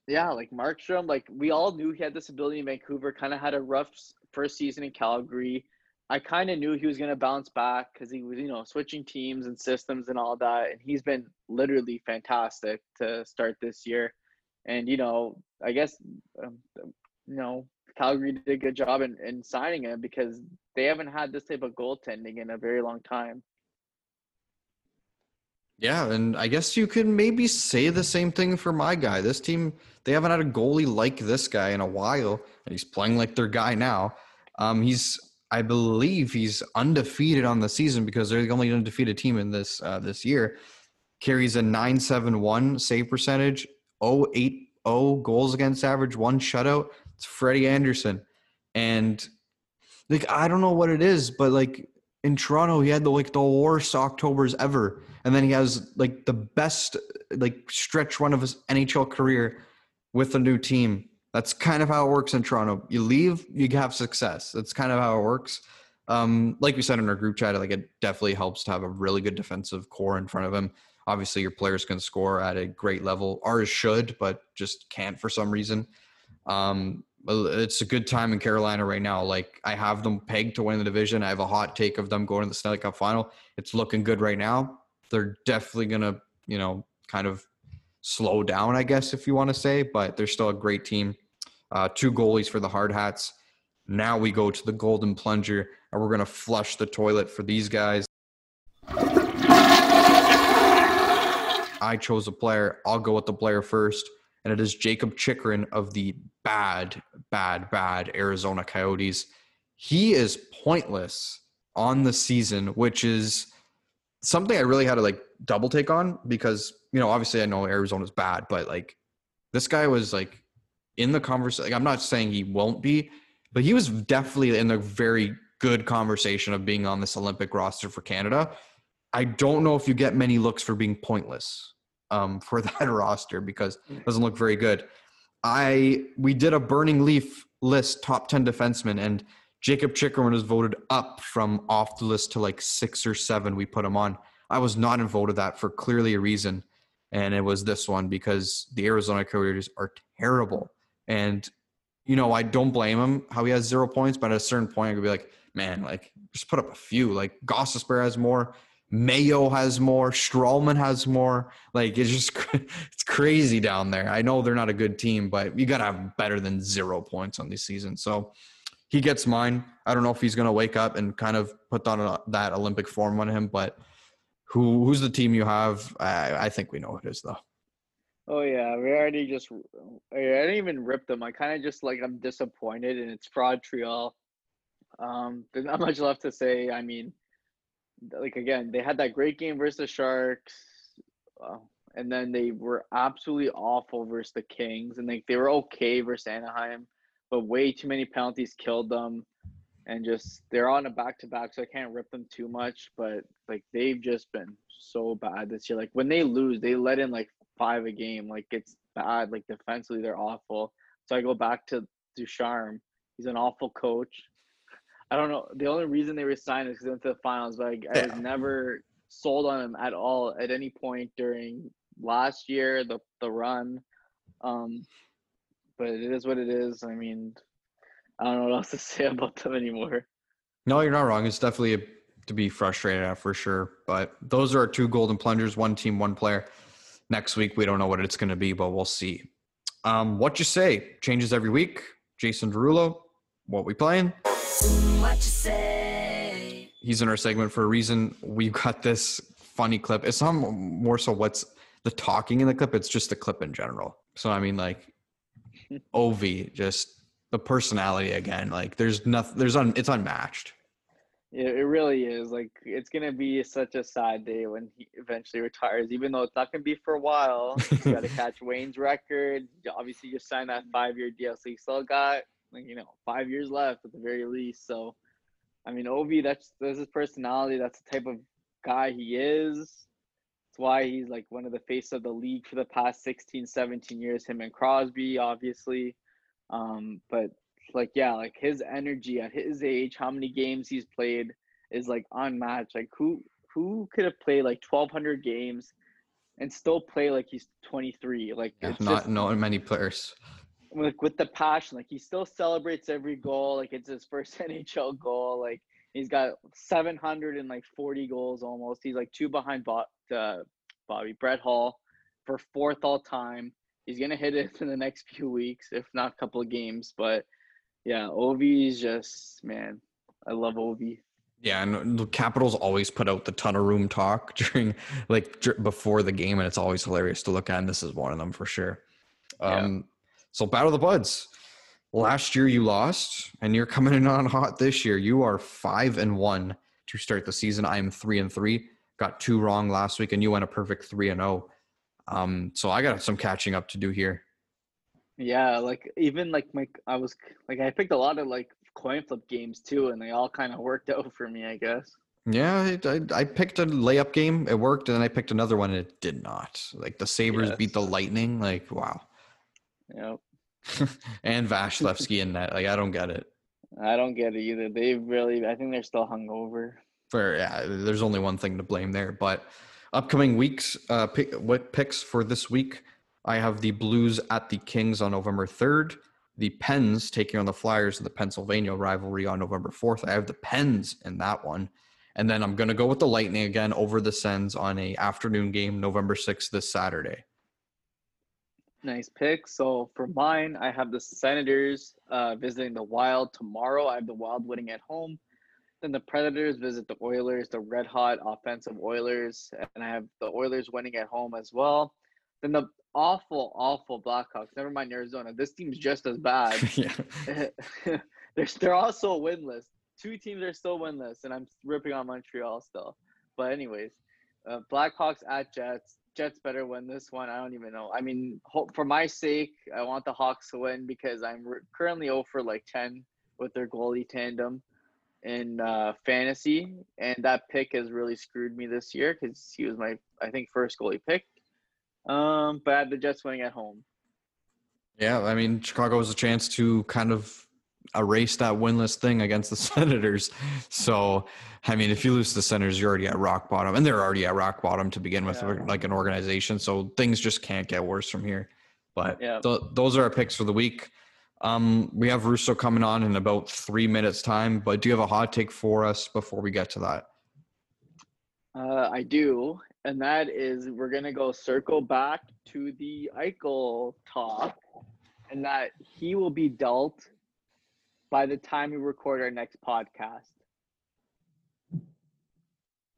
yeah, like Markstrom, like we all knew he had this ability in Vancouver. Kind of had a rough first season in Calgary. I kind of knew he was going to bounce back because he was, you know, switching teams and systems and all that. And he's been literally fantastic to start this year. And you know, I guess, um, you know, Calgary did a good job in, in signing him because they haven't had this type of goaltending in a very long time. Yeah, and I guess you could maybe say the same thing for my guy. This team, they haven't had a goalie like this guy in a while, and he's playing like their guy now. Um, he's, I believe, he's undefeated on the season because they're the only undefeated team in this uh, this year. Carries a nine seven one save percentage, 080 goals against average, one shutout. It's Freddie Andersen, and like I don't know what it is, but like in Toronto, he had the like the worst October's ever, and then he has like the best like stretch run of his NHL career with a new team. That's kind of how it works in Toronto. You leave, you have success. That's kind of how it works. Um, like we said in our group chat, like it definitely helps to have a really good defensive core in front of him. Obviously, your players can score at a great level. Ours should, but just can't for some reason. Um, it's a good time in Carolina right now. Like I have them pegged to win the division. I have a hot take of them going to the Stanley Cup final. It's looking good right now. They're definitely gonna, you know, kind of slow down, I guess, if you want to say, but they're still a great team. Uh, two goalies for the Hard Hats. Now we go to the Golden Plunger, and we're gonna flush the toilet for these guys. I chose a player. I'll go with the player first and it is Jacob Chychrun of the bad, bad, bad Arizona Coyotes. He is pointless on the season, which is something I really had to like double take on because, you know, obviously I know Arizona's bad, but like this guy was like in the conversation. Like, I'm not saying he won't be, but he was definitely in the very good conversation of being on this Olympic roster for Canada. I don't know if you get many looks for being pointless um, for that roster because it doesn't look very good. I we did a burning leaf list top 10 defensemen and Jacob Chychrun was voted up from off the list to like six or seven. We put him on. I was not in vote of that for clearly a reason. And it was this one because the Arizona Coyotes are terrible. And, you know, I don't blame him how he has zero points, but at a certain point, I could be like, man, like just put up a few. Like Gostisbehere has more. Mayo has more. Stralman has more. Like it's just it's crazy down there. I know they're not a good team, but you got to have better than zero points on this season. So he gets mine. I don't know if he's to wake up and kind of put on that Olympic form on him, but who who's the team you have? I, I think we know who it is though. Oh yeah, we already just I didn't even rip them. I kind of just like I'm disappointed, and it's fraud Trial. Um, there's not much left to say. I mean, like again, they had that great game versus the Sharks, uh, and then they were absolutely awful versus the Kings, and like they were okay versus Anaheim, but way too many penalties killed them, and just they're on a back to back, so I can't rip them too much, but like they've just been so bad this year. Like when they lose, they let in like five a game. Like it's bad. Like defensively, they're awful. So I go back to Ducharme. He's an awful coach. I don't know. The only reason they resigned is because they went to the finals, but I, I yeah. was never sold on him at all at any point during last year, the the run. Um, but it is what it is. I mean, I don't know what else to say about them anymore. No, you're not wrong. It's definitely a, to be frustrated at for sure. But those are our two golden plungers, one team, one player. Next week, we don't know what it's going to be, but we'll see. Um, what you say changes every week. Jason Derulo, what we playing? You? He's in our segment for a reason. We've got this funny clip. It's not more so what's the talking in the clip. It's just the clip in general. So I mean, like, Ov just the personality again. Like, there's nothing. There's un. It's unmatched. It, it really is. Like, it's gonna be such a sad day when he eventually retires. Even though it's not gonna be for a while. you got to catch Wayne's record. Obviously, just signed that five-year deal, so you still got like you know five years left at the very least. So, I mean, Ovi, that's that's his personality. That's the type of guy he is. That's why he's like one of the face of the league for the past 16, 17 years. Him and Crosby, obviously. Um, but like yeah, like his energy at his age, how many games he's played is like unmatched. Like who who could have played like 1,200 games and still play like he's 23? Like yeah, not just, not many players like with the passion. Like he still celebrates every goal. Like it's his first NHL goal. Like he's got 740 goals almost. He's like two behind Bob, uh, Bobby Brett Hall for fourth all time. He's gonna hit it in the next few weeks, if not a couple of games. But yeah, Ovi is just man. I love Ovi. Yeah, and the Capitals always put out the tunnel room talk during like before the game, and it's always hilarious to look at. And this is one of them for sure. Um, so battle the buds. Last year you lost, and you're coming in on hot this year. You are five and one to start the season. I am three and three. Got two wrong last week, and you went a perfect three and zero. Oh. Um, so I got some catching up to do here. Yeah, like even like my I was like I picked a lot of like coin flip games too, and they all kind of worked out for me, I guess. Yeah, I, I, picked a layup game. It worked, and then I picked another one, and it did not. Like the Sabres yes. beat the Lightning. Like wow. Yep. and Vasilevskiy in that. Like I don't get it. I don't get it either. They really I think they're still hungover. For yeah, there's only one thing to blame there. But upcoming weeks, uh pick what picks for this week. I have the Blues at the Kings on November 3rd. the Pens taking on the Flyers in the Pennsylvania rivalry on November 4th. I have the Pens in that one. And then I'm going to go with the Lightning again over the Sens on a afternoon game November 6th this Saturday. Nice pick. So for mine, I have the Senators uh, visiting the Wild tomorrow. I have the Wild winning at home. Then the Predators visit the Oilers, the red hot offensive Oilers, and I have the Oilers winning at home as well. Then the awful, awful Blackhawks. Never mind Arizona. This team's just as bad. they're they're also winless. Two teams are still winless, and I'm ripping on Montreal still. But anyways, uh, Blackhawks at Jets. Jets better win this one. I don't even know. I mean, for my sake, I want the Hawks to win because I'm currently 0 for like 10 with their goalie tandem in uh, fantasy, and that pick has really screwed me this year because he was my I think first goalie pick. Um, but I the Jets winning at home. Yeah, I mean, Chicago has a chance to kind of erase that winless thing against the Senators. So, I mean, if you lose the Senators, you're already at rock bottom, and they're already at rock bottom to begin with, yeah. like an organization. So things just can't get worse from here. But yeah. th- those are our picks for the week. Um, we have Russo coming on in about three minutes time, but do you have a hot take for us before we get to that? Uh, I do, and that is we're gonna go circle back to the Eichel talk, and that he will be dealt by the time we record our next podcast.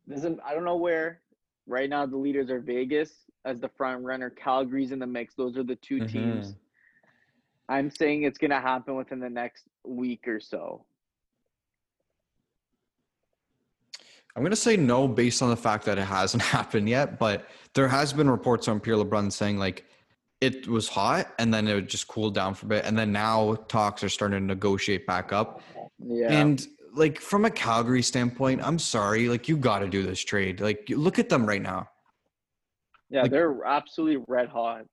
Doesn't I don't know where. Right now, the leaders are Vegas as the front runner. Calgary's in the mix. Those are the 2 mm-hmm. teams. I'm saying it's gonna happen within the next week or so. I'm going to say no based on the fact that it hasn't happened yet, but there has been reports on Pierre LeBrun saying like it was hot and then it would just cool down for a bit. And then now talks are starting to negotiate back up. Yeah. And like from a Calgary standpoint, I'm sorry, like you got to do this trade. Like look at them right now. Yeah, like, they're absolutely red hot.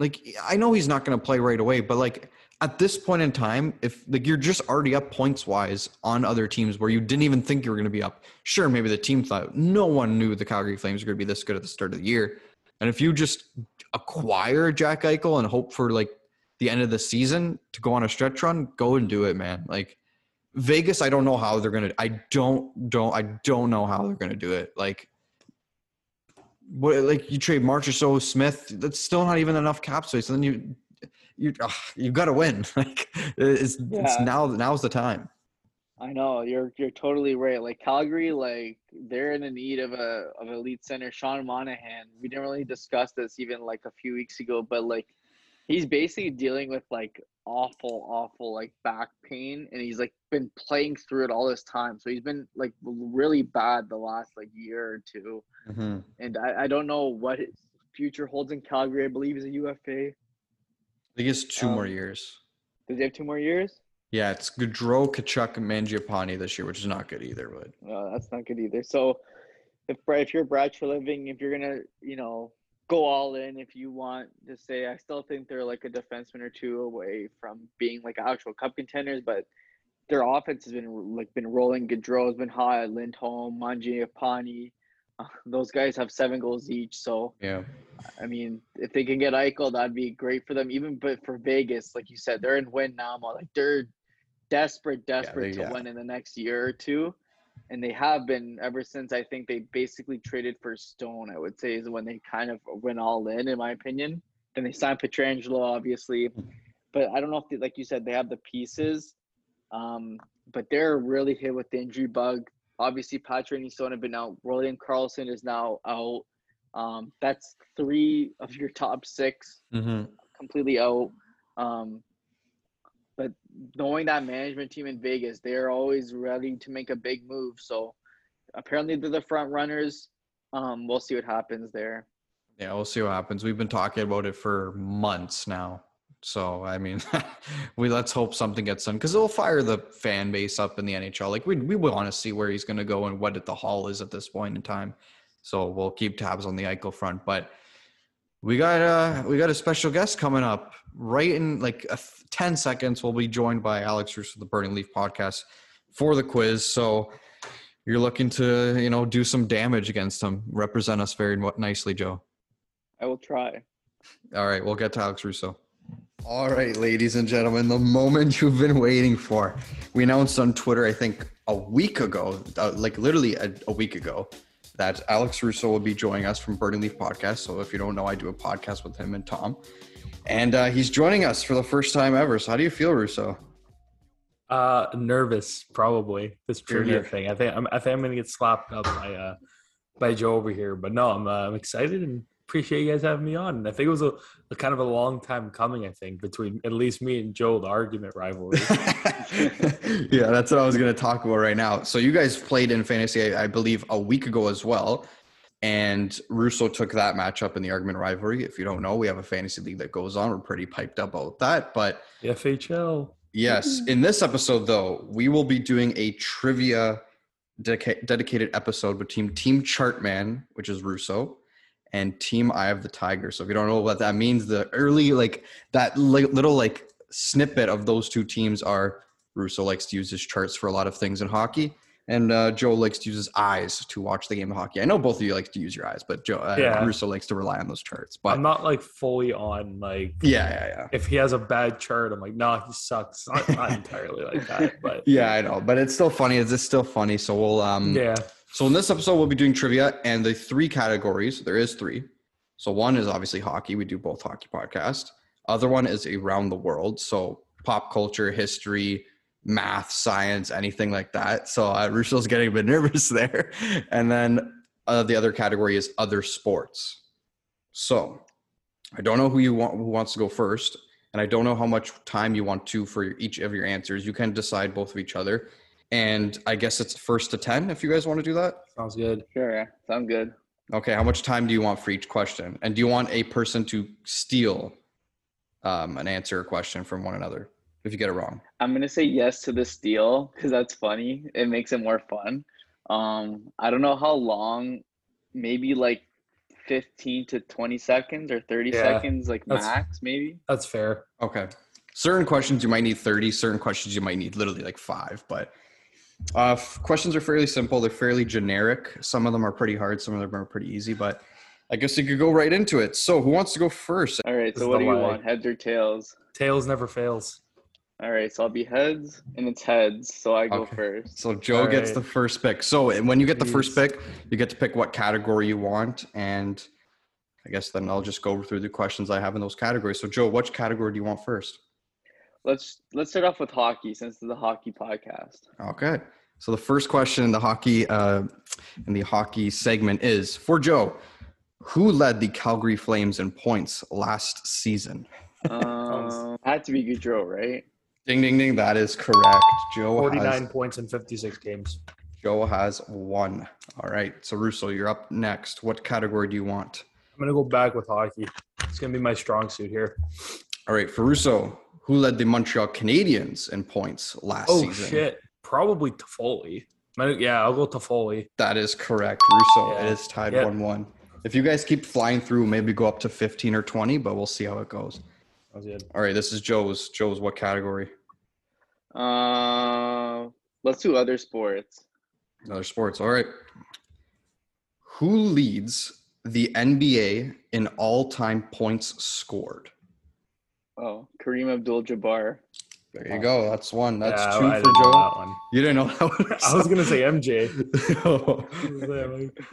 Like I know he's not going to play right away, but like at this point in time, if like you're just already up points wise on other teams where you didn't even think you were going to be up, sure, maybe the team thought no one knew the Calgary Flames were going to be this good at the start of the year. And if you just acquire Jack Eichel and hope for like the end of the season to go on a stretch run, go and do it, man. Like Vegas, I don't know how they're gonna. I don't don't I don't know how they're gonna do it. Like what like you trade Marchessault Smith, that's still not even enough cap space. And then you you you got to win. Like it's, yeah. it's now now's the time. I know you're you're totally right. Like Calgary, like they're in the need of a of elite center. Sean Monahan. We didn't really discuss this even like a few weeks ago, but like he's basically dealing with like awful, awful like back pain, and he's like been playing through it all this time. So he's been like really bad the last like year or 2 mm-hmm. and I, I don't know what his future holds in Calgary. I believe he's a UFA. I think it's two um, more years. Does he have two more years? Yeah, it's Gaudreau, Tkachuk, and Mangiapane this year, which is not good either. But no, that's not good either. So, if if you're Brad Treliving, if you're gonna, you know, go all in, if you want to say, I still think they're like a defenseman or two away from being like actual cup contenders, but their offense has been like been rolling. Gaudreau has been hot. Lindholm, Mangiapane, uh, those guys have seven goals each. So yeah, I mean, if they can get Eichel, that'd be great for them. Even but for Vegas, like you said, they're in win now. Like they're desperate, desperate yeah, they, to win in the next year or two. And they have been ever since I think they basically traded for Stone, I would say, is when they kind of went all in, in my opinion. Then they signed Pietrangelo, obviously. But I don't know if, they, like you said, they have the pieces. Um, but they're really hit with the injury bug. Obviously, Patrick and Stone have been out. William Karlsson is now out. Um, that's three of your top 6 mm-hmm. completely out. Um, but knowing that management team in Vegas, they're always ready to make a big move. So apparently they're the front runners. Um, we'll see what happens there. Yeah, we'll see what happens. We've been talking about it for months now. So I mean, we let's hope something gets done because it'll fire the fan base up in the NHL. Like we we want to see where he's going to go and what the haul is at this point in time. So we'll keep tabs on the Eichel front, but we got a we got a special guest coming up right in like a 10 seconds. We'll be joined by Alex Russo, the Burning Leaf podcast for the quiz. So you're looking to, you know, do some damage against him. Represent us very nicely, Joe. I will try. All right. We'll get to Alex Russo. All right, ladies and gentlemen, the moment you've been waiting for. We announced on Twitter, I think a week ago, uh, like literally a, a, week ago, that Alex Russo will be joining us from Burning Leaf Podcast. So if you don't know, I do a podcast with him and Tom. And uh, he's joining us for the first time ever. So how do you feel, Russo? Uh, nervous, probably this trivia thing. I think I'm, I think I'm gonna get slapped up by uh by Joe over here, but no, I'm uh, I'm excited and appreciate you guys having me on. And I think it was a, a, kind of a long time coming. I think between at least me and Joe, the argument rivalry. yeah, that's what I was going to talk about right now. So you guys played in fantasy, I, I believe, a week ago as well. And Russo took that matchup in the argument rivalry. If you don't know, we have a fantasy league that goes on. We're pretty piped up about that. But the FHL. Yes. Mm-hmm. In this episode, though, we will be doing a trivia dedica- dedicated episode between Team Chartman, which is Russo, and Team Eye of the Tiger. So if you don't know what that means, the early like that little like snippet of those two teams are Russo likes to use his charts for a lot of things in hockey, and uh, Joe likes to use his eyes to watch the game of hockey. I know both of you like to use your eyes, but Joe uh, yeah. Russo likes to rely on those charts. But I'm not like fully on like yeah, yeah, yeah. If he has a bad chart, I'm like, no, nah, he sucks. Not, not entirely like that, but yeah, I know. But it's still funny. It's just still funny. So we'll um yeah. So in this episode, we'll be doing trivia and the three categories. There is three. So one is obviously hockey. We do both hockey podcast. Other one is around the world. So pop culture, history, math, science, anything like that. So uh, Russo's getting a bit nervous there. And then uh, the other category is other sports. So I don't know who you want who wants to go first, and I don't know how much time you want to for each of your answers. You can decide both of each other. And I guess it's first to 10 if you guys want to do that. Sounds good. Sure. Yeah. Sounds good. Okay. How much time do you want for each question? And do you want a person to steal um, an answer or question from one another? if you get it wrong? I'm gonna say yes to the steal because that's funny. It makes it more fun. Um, I don't know how long, maybe like 15 to 20 seconds or 30 yeah, seconds, like max, maybe. That's fair. Okay. Certain questions you might need 30. Certain questions you might need literally like five. But uh, questions are fairly simple. They're fairly generic. Some of them are pretty hard. Some of them are pretty easy. But I guess you could go right into it. So who wants to go first? All right. So what do you want? Heads or tails? Tails never fails. All right, so I'll be heads, and it's heads, so I go okay. first. So Joe All gets right. the first pick. So when you get the first pick, you get to pick what category you want, and I guess then I'll just go through the questions I have in those categories. So Joe, which category do you want first? Let's let's start off with hockey since it's a hockey podcast. Okay. So the first question in the hockey uh, in the hockey segment is for Joe. Who led the Calgary Flames in points last season? um, had to be Gaudreau, right? Ding, ding, ding. That is correct. Joe 49 has, points in 56 games. Joe has one. All right. So, Russo, you're up next. What category do you want? I'm going to go back with hockey. It's going to be my strong suit here. All right. For Russo, who led the Montreal Canadiens in points last oh, season? Oh, shit. Probably Toffoli. Yeah, I'll go Toffoli. That is correct. Russo, yeah. it is tied 1 1. If you guys keep flying through, maybe go up to 15 or 20, but we'll see how it goes. All right, this is Joe's. Joe's what category? Uh, let's do other sports. Other sports. All right. Who leads the NBA in all-time points scored? Oh, Kareem Abdul-Jabbar. There you go. That's one. That's yeah, two I for Joe. You didn't know that one. I was gonna say MJ.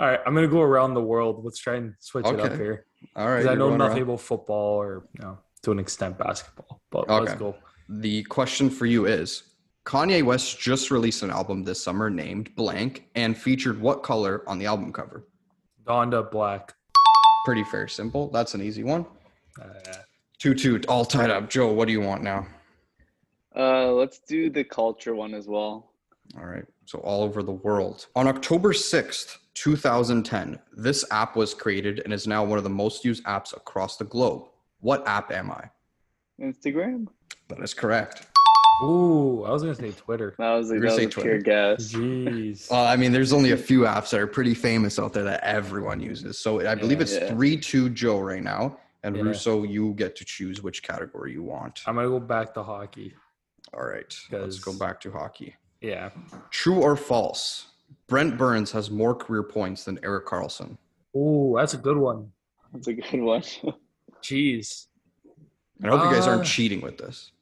All right, I'm gonna go around the world. Let's try and switch okay. it up here. All right. I know nothing around. about football or you know, to an extent basketball, but okay. let's go. The question for you is Kanye West just released an album this summer named Blank and featured what color on the album cover? Donda Black. Pretty fair, simple. That's an easy one. Uh, two two, all tied up. Joe, what do you want now? Uh, let's do the culture one as well. All right. So all over the world. On October 6th, 2010, this app was created and is now one of the most used apps across the globe. What app am I? Instagram. That is correct. Ooh, I was gonna say Twitter. That was, a, that was a pure guess. Jeez. well, I mean, there's only a few apps that are pretty famous out there that everyone uses. So I believe yeah, it's three two Joe right now, and yeah. Russo, you get to choose which category you want. I'm gonna go back to hockey. All right, let's go back to hockey. Yeah. True or false? Brent Burns has more career points than Erik Karlsson. Oh, that's a good one. That's a good one. Jeez. And I hope you guys aren't Uh, cheating with this.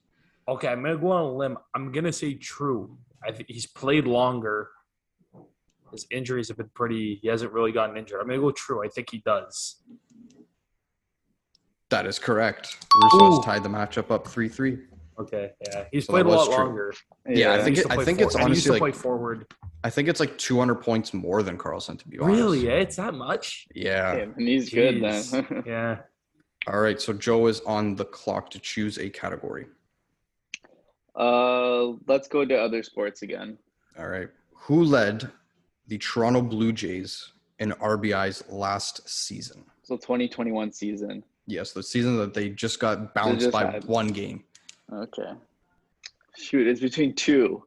Okay, I'm gonna go on a limb. I'm gonna say true. I think he's played longer. His injuries have been pretty. He hasn't really gotten injured. I'm gonna go true. I think he does. That is correct. Russo has tied the matchup up 3 3. Okay, yeah, he's So played that a was lot true. longer. Yeah, I think it- I think for- it's and he used honestly to like- play forward. I think it's like 200 points more than Karlsson, to be honest. Really? Yeah, it's that much. Yeah. and he's good Jeez. then. yeah. All right. So Joe is on the clock to choose a category. uh, let's go to other sports again. All right. Who led the Toronto Blue Jays in RBI's last season? So 2021 season. Yes, the season that they just got bounced just by had- one game. Okay. Shoot, it's between two.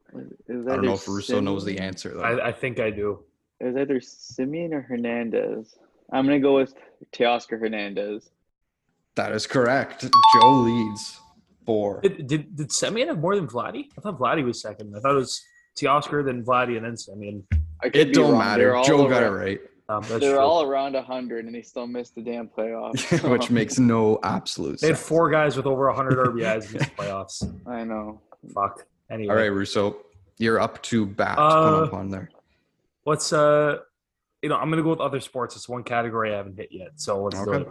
Is I don't know if Russo knows the answer though. I, I think I do. It's either Semien or Hernandez. I'm gonna go with Teoscar Hernandez. that is correct. Joe leads four. Did did, did Semien have more than Vladdy? I thought Vladdy was second. I thought it was Teoscar, then Vladdy, and then Semien. I It don't wrong. matter. Joe got it around- right, Um, that's They're true. all around 100, and he still missed the damn playoffs. which makes no absolute They had sense. four guys with over 100 RBIs in the playoffs. I know. Fuck. Anyway, All right, Russo, you're up to bat. Uh, Put on there. Let's uh, you know, I'm gonna go with other sports. It's one category I haven't hit yet, so let's do it.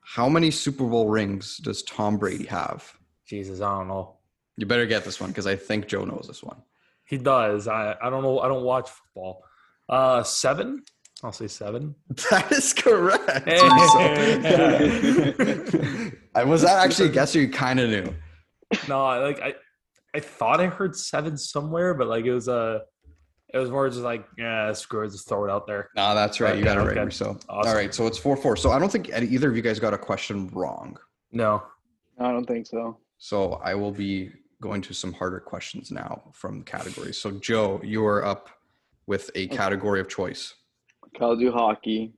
How many Super Bowl rings does Tom Brady have? Jesus, I don't know. You better get this one because I think Joe knows this one. He does. I I don't know. I don't watch football. Uh, seven. I'll say seven. That is correct. Russo. I was that actually a guess or you kind of knew. No, I- like I, I thought I heard seven somewhere, but like it was Uh, it was more just like, yeah, screw it, just throw it out there. No, that's right. You Okay, got it right, okay. Russo. Awesome. All right, so it's four four. So I don't think any- either of you guys got a question wrong. No. I don't think so. So I will be going to some harder questions now from categories. So Joe, you are up with a category of choice. I'll do hockey.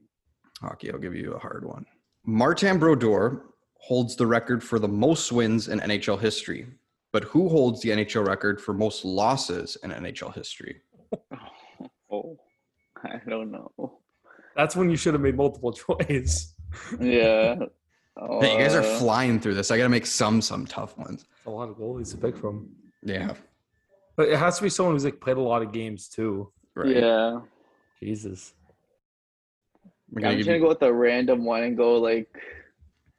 Hockey, I'll give you a hard one. Martin Brodeur holds the record for the most wins in NHL history, but who holds the NHL record for most losses in NHL history? Oh, I don't know. That's when you should have made multiple choice. Yeah. Hey, you guys are Uh, flying through this. I got to make some some tough ones. A lot of goalies to pick from. Yeah, But it has to be someone who's like played a lot of games too. Right. Yeah. Jesus. I'm gonna just gonna you, go with a random one and go like,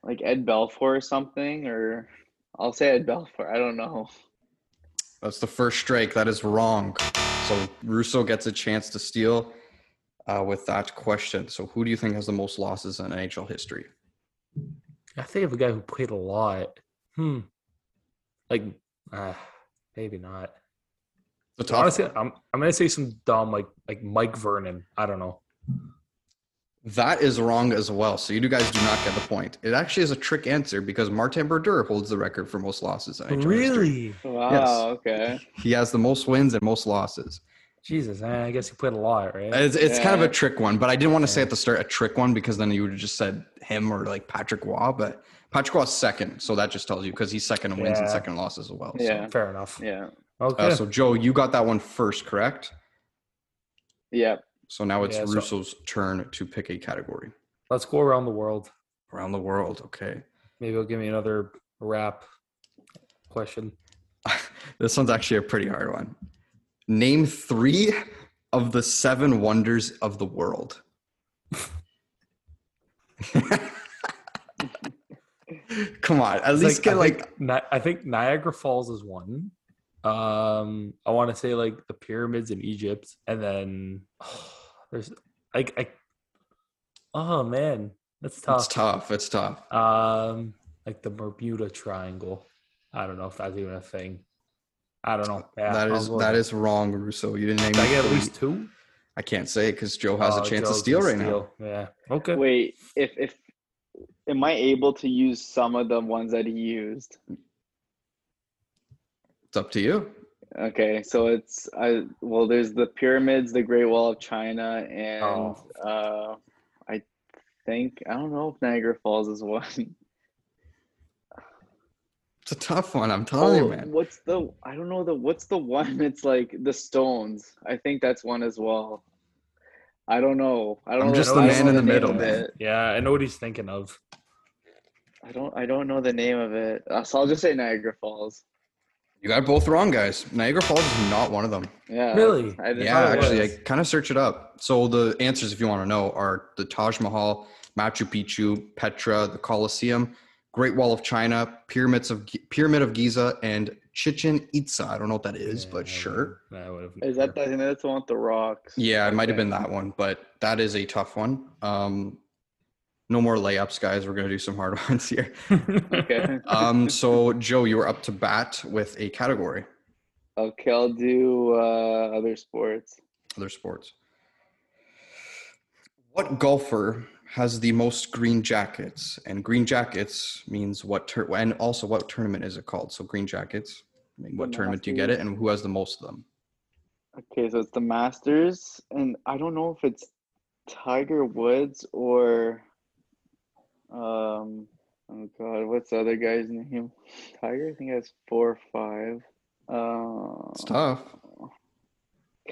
like Ed Belfour or something, or I'll say Ed Belfour. I don't know. that's the first strike. That is wrong. So Russo gets a chance to steal uh, with that question. So who do you think has the most losses in NHL history? I think of a guy who played a lot. Hmm. Like, uh, maybe not. The Honestly, I'm I'm gonna say some dumb like like Mike Vernon. I don't know. That is wrong as well. So you do guys do not get the point. It actually is a trick answer because Martin Brodeur holds the record for most losses in NHL history. Wow. Okay. He has the most wins and most losses. Jesus, I guess he played a lot, right? It's, it's kind of a trick one, but I didn't want to say at the start a trick one because then you would have just said him or like Patrick Roy. But Patrick Roy's second, so that just tells you because he's second in wins and second in losses as well. Yeah. Fair enough. Yeah. So, Okay. uh, so Joe, you got that one first, correct? Yeah. So now it's Yeah, so- Russo's turn to pick a category Let's go around the world. around the world. Okay. Maybe he'll give me another rap question. this one's actually a pretty hard one. Name three of the seven wonders of the world. Come on, at It's least get I like, think, Ni- I think Niagara Falls is one. Um, I want to say like the pyramids in Egypt, and then there's like I. Oh man, that's tough. it's tough. It's tough. Um, like the Bermuda Triangle. I don't know if that's even a thing. I don't know. Yeah, that I'll is go with that wrong, Russo. You didn't name Did I get at least two? I can't say it because Joe has Oh, a chance to steal gonna right now. Yeah. Okay. Wait. If if am I able to use some of the ones that he used? It's up to you. Okay, so it's I well, there's the pyramids, the Great Wall of China, and Oh. uh, I think I don't know if Niagara Falls is one. It's a tough one. I'm telling Oh, you, man. what's the I don't know the what's the one? It's like the stones. I think that's one as well. I don't know. I don't I'm just I the man know in the name middle, man. Yeah, I know what he's thinking of. I don't I don't know the name of it. Uh, so I'll just say Niagara Falls. You got both wrong, guys. Niagara Falls is not one of them. Yeah. Really? I Yeah, know actually, I kind of search it up. So the answers, if you want to know, are the Taj Mahal, Machu Picchu, Petra, the Colosseum, Great Wall of China, Pyramids of Pyramid of Giza, and Chichen Itza. I don't know what that is, but Yeah, sure. I would've Is that the, I think that's the one with the rocks? Yeah, it might have been that one, but that is a tough one. Um, no more layups, guys. We're gonna do some hard ones here. Okay. Um, so Joe, you were up to bat with a category, Okay, I'll do uh, other sports. other sports. What golfer has the most green jackets? And green jackets means what? Tur- and also what tournament is it called? So green jackets. I mean, what The tournament do you get it, and who has the most of them? Okay, so it's the Masters, and I don't know if it's Tiger Woods or um oh god, what's the other guy's name? Tiger, I think has four or five. Uh, It's tough.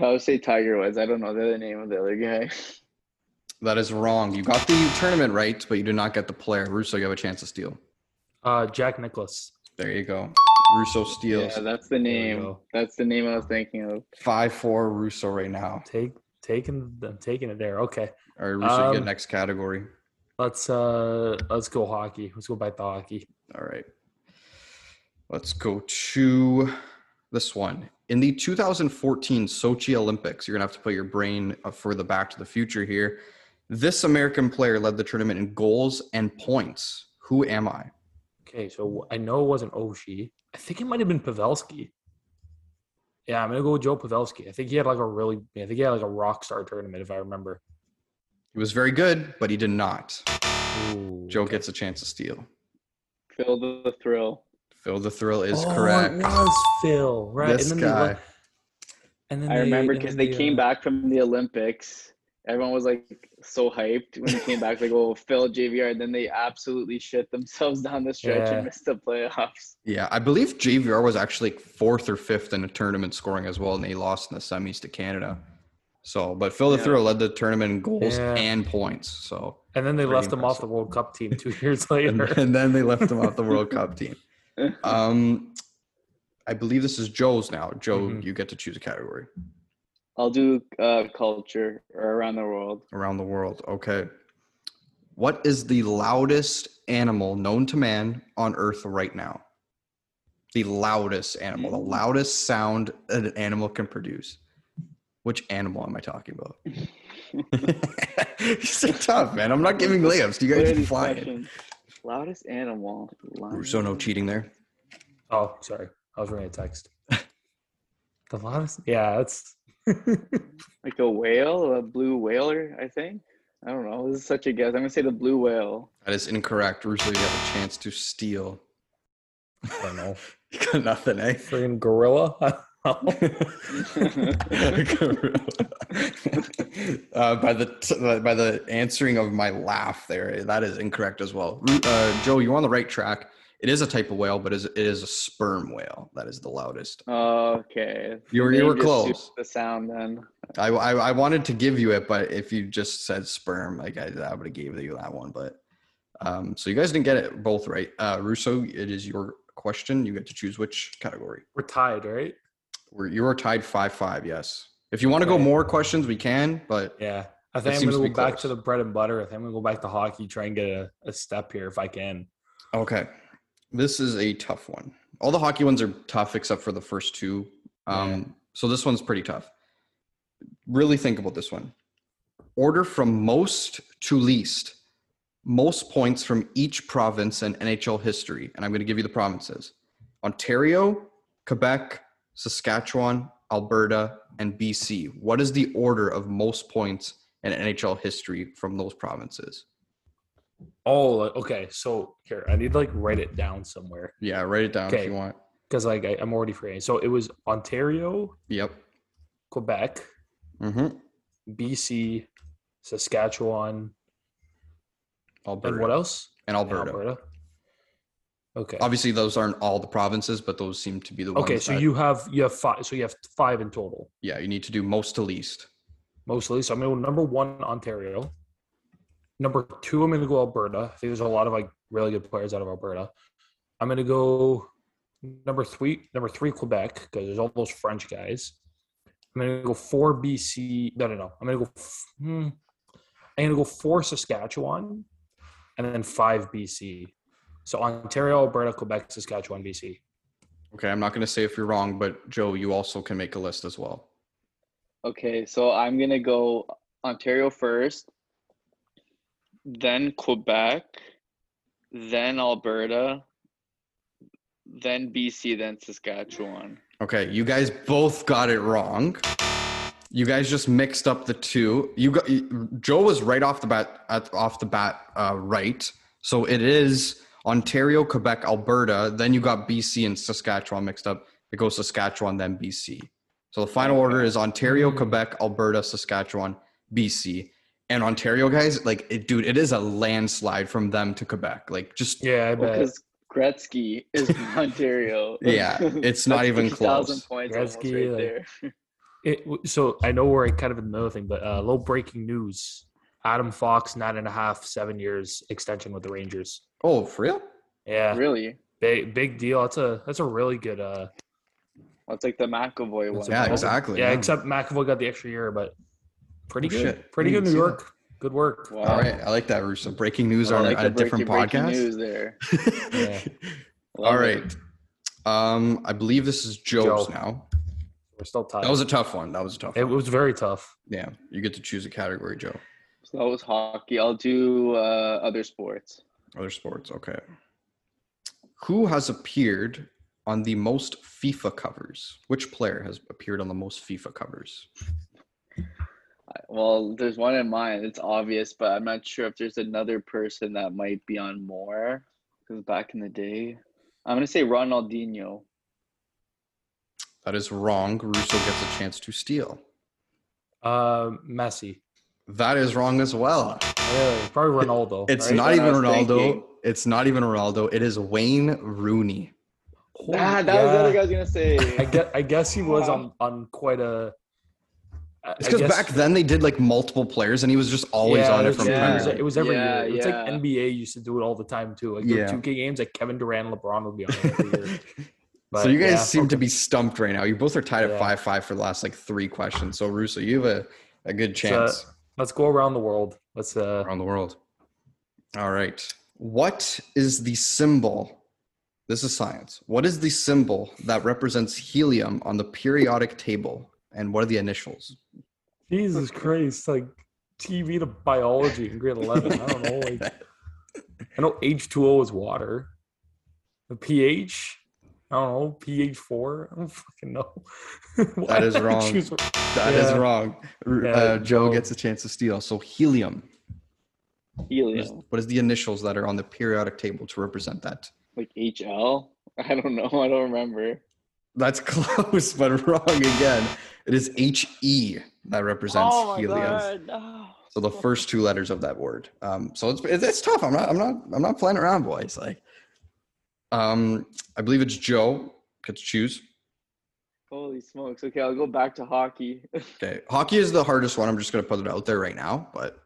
I'll say Tiger Woods. I don't know the other name of the other guy. That is wrong. You got the tournament right, but you did not get the player. Russo, you have a chance to steal. uh, Jack Nicklaus. There you go. Russo steals Yeah, that's the name. That's the name I was thinking of. five four Russo right now. Take taking I'm taking it there. Okay. All right, Russo, you get Um, next category. Let's uh let's go hockey. Let's go back to hockey. All right. Let's go to this one. In the 2014 Sochi Olympics, you're gonna have to put your brain uh, further back to the future here. This American player led the tournament in goals and points. Who am I? Okay, so I know it wasn't Oshie. I think it might have been Pavelski. Yeah, I'm gonna go with Joe Pavelski. I think he had like a really I think he had like a rock star tournament if I remember. He was very good, but he did not. Ooh, Joe okay. gets a chance to steal. Feel the thrill. Phil the Thrill is Oh, correct. It was Phil, right? This and guy. They, and then I they- remember because then they came uh, back from the Olympics. Everyone was like so hyped when they came back, like, oh, Phil, JVR. And then they absolutely shit themselves down the stretch Yeah. and missed the playoffs. Yeah, I believe JVR was actually fourth or fifth in a tournament scoring as well, and they lost in the semis to Canada. So, but Phil the Yeah. Thrill led the tournament in goals Yeah. and points. So, And then they Pretty left him off the World Cup team two years later. and then they left him off the World Cup team. Um, I believe this is Joe's now. Joe, Mhm. you get to choose a category I'll do uh, culture or around the world. around the world. Okay. What is the loudest animal known to man on Earth right now? The loudest animal, the Mm. loudest sound that an animal can produce. Which animal am I talking about? You're so tough, man. I'm not giving layups. You guys are these flying. questions? Loudest animal. So no cheating there. oh, sorry. I was reading a text. the loudest yeah, that's Like a whale, a blue whaler, I think. I don't know. This is such a guess. I'm gonna say the blue whale. That is incorrect. Russo, you have a chance to steal. I don't know. You got nothing, eh? Friggin' gorilla. uh, by the t- by the answering of my laugh there, that is incorrect as well. Uh, Joe, you're on the right track. It is a type of whale, but is it is a sperm whale. That is the loudest. Okay. You were- you were close. The sound then. I, I I wanted to give you it, but if you just said sperm, like I, I would have gave you that one. But um, so you guys didn't get it both right. Uh, Russo, it is your question. You get to choose which category. We're tied, right? We're you are tied five five. Yes. If you want to go more questions, we can. But Yeah. I think I'm gonna go back to the bread and butter. I think I'm gonna go back to hockey, try and get a, a step here if I can. Okay. This is a tough one. All the hockey ones are tough except for the first two. Um, Yeah. So this one's pretty tough. Really think about this one. Order from most to least. Most points from each province in NHL history. And I'm going to give you the provinces Ontario, Quebec, Saskatchewan, Alberta, and BC. What is the order of most points in NHL history from those provinces? Oh, okay. So here, I need to like write it down somewhere Yeah, write it down if Okay. you want. because like I, I'm already forgetting. So it was Ontario, Yep. Quebec, Mm-hmm. BC, Saskatchewan, Alberta. and what else? And And Alberta. Okay. Obviously, those aren't all the provinces, but those seem to be the ones. Okay, so that- you have you have five. So you have five in total, yeah, you need to do most to least. Most mostly. So I'm gonna go number one, Ontario. Number two, I'm gonna go Alberta. I think there's a lot of like really good players out of Alberta. I'm gonna go number three, number three Quebec because there's all those French guys. I'm gonna go four BC. No, no, no. I'm gonna go. Hmm, I'm gonna go four Saskatchewan, and then five BC. So Ontario, Alberta, Quebec, Saskatchewan, BC. Okay, I'm not going to say if you're wrong, but Joe, you also can make a list as well. Okay, so I'm gonna go Ontario first, then Quebec, then Alberta, then BC, then Saskatchewan. Okay, you guys both got it wrong. You guys just mixed up the two. You got Joe was right off the bat at, off the bat uh, right. So it is Ontario, Quebec, Alberta. Then you got BC and Saskatchewan mixed up. It goes Saskatchewan, then BC. So the final order is Ontario. Quebec, Alberta, Saskatchewan, BC. And Ontario guys, like it, dude, it is a landslide from them to Quebec. Like just Yeah, I bet. Because Gretzky is from Ontario. Yeah, it's not even 3,000 close. points Gretzky, right like- there. It, so I know we're kind of in the another thing, but uh, low breaking news: Adam Fox nine and a half, seven years extension with the Rangers. Oh, for real? Yeah, Really? big big deal. That's a that's a really good. Uh, That's like the McAvoy one. Yeah, exactly, Yeah, yeah. except McAvoy got the extra year, but pretty Oh, good. shit. Pretty good, New see York. Good work. Wow. All right, I like that, Russo. Breaking news I on, like on the a different breaking- breaking podcast. News there. Yeah. All Love it. right. Um, I believe this is Joe's Joe. now. We're still tied. That was a tough one. That was a tough it one. was very tough. Yeah, you get to choose a category, Joe. So that was hockey. I'll do uh, other sports. Other sports, okay. Who has appeared on the most FIFA covers? Which player has appeared on the most FIFA covers? Well, there's one in mind. It's obvious, but I'm not sure if there's another person that might be on more. Because back in the day, I'm gonna say Ronaldinho. That is wrong. Russo gets a chance to steal. Uh, Messi. That is wrong as well. Really, probably Ronaldo. It's right? not even Ronaldo. thinking. It's not even Ronaldo. It is Wayne Rooney. Oh, ah, that was the other yeah. guy I was gonna say. I guess I guess he was Wow. on on quite a. I- It's because back then they did like multiple players, and he was just always on it from yeah. Premier It was, League. it was every Yeah, year. It's yeah. like NBA used to do it all the time too. Like Yeah. two K games, like Kevin Durant, and LeBron would be on it every year. so you guys yeah, seem to be stumped right now. You both are tied at five five for the last like three questions. So Russo, you have a, a good So, chance let's go around the world. Let's uh. around the world. All right. What is the symbol? This is science. What is the symbol that represents helium on the periodic table? And what are the initials? Jesus Christ! Like TV to biology in grade eleven. I don't know. Like I know H two O is water. The pH. I don't know. pH four. I don't fucking know. That is wrong. choose- That is Yeah. wrong. Yeah, uh, Joe Joe. gets a chance to steal. So helium. What is, Helium, what is the initials that are on the periodic table to represent that? like HL. I don't know. I don't remember. That's close, but wrong again. It is He that represents helium. No. So the first two letters of that word. Um, so it's, it's it's tough. I'm not I'm not I'm not playing around, boys. Like, um, I believe it's Joe gets to choose. Holy smokes. Okay, I'll go back to hockey. Okay, hockey is the hardest one. I'm just gonna put it out there right now, but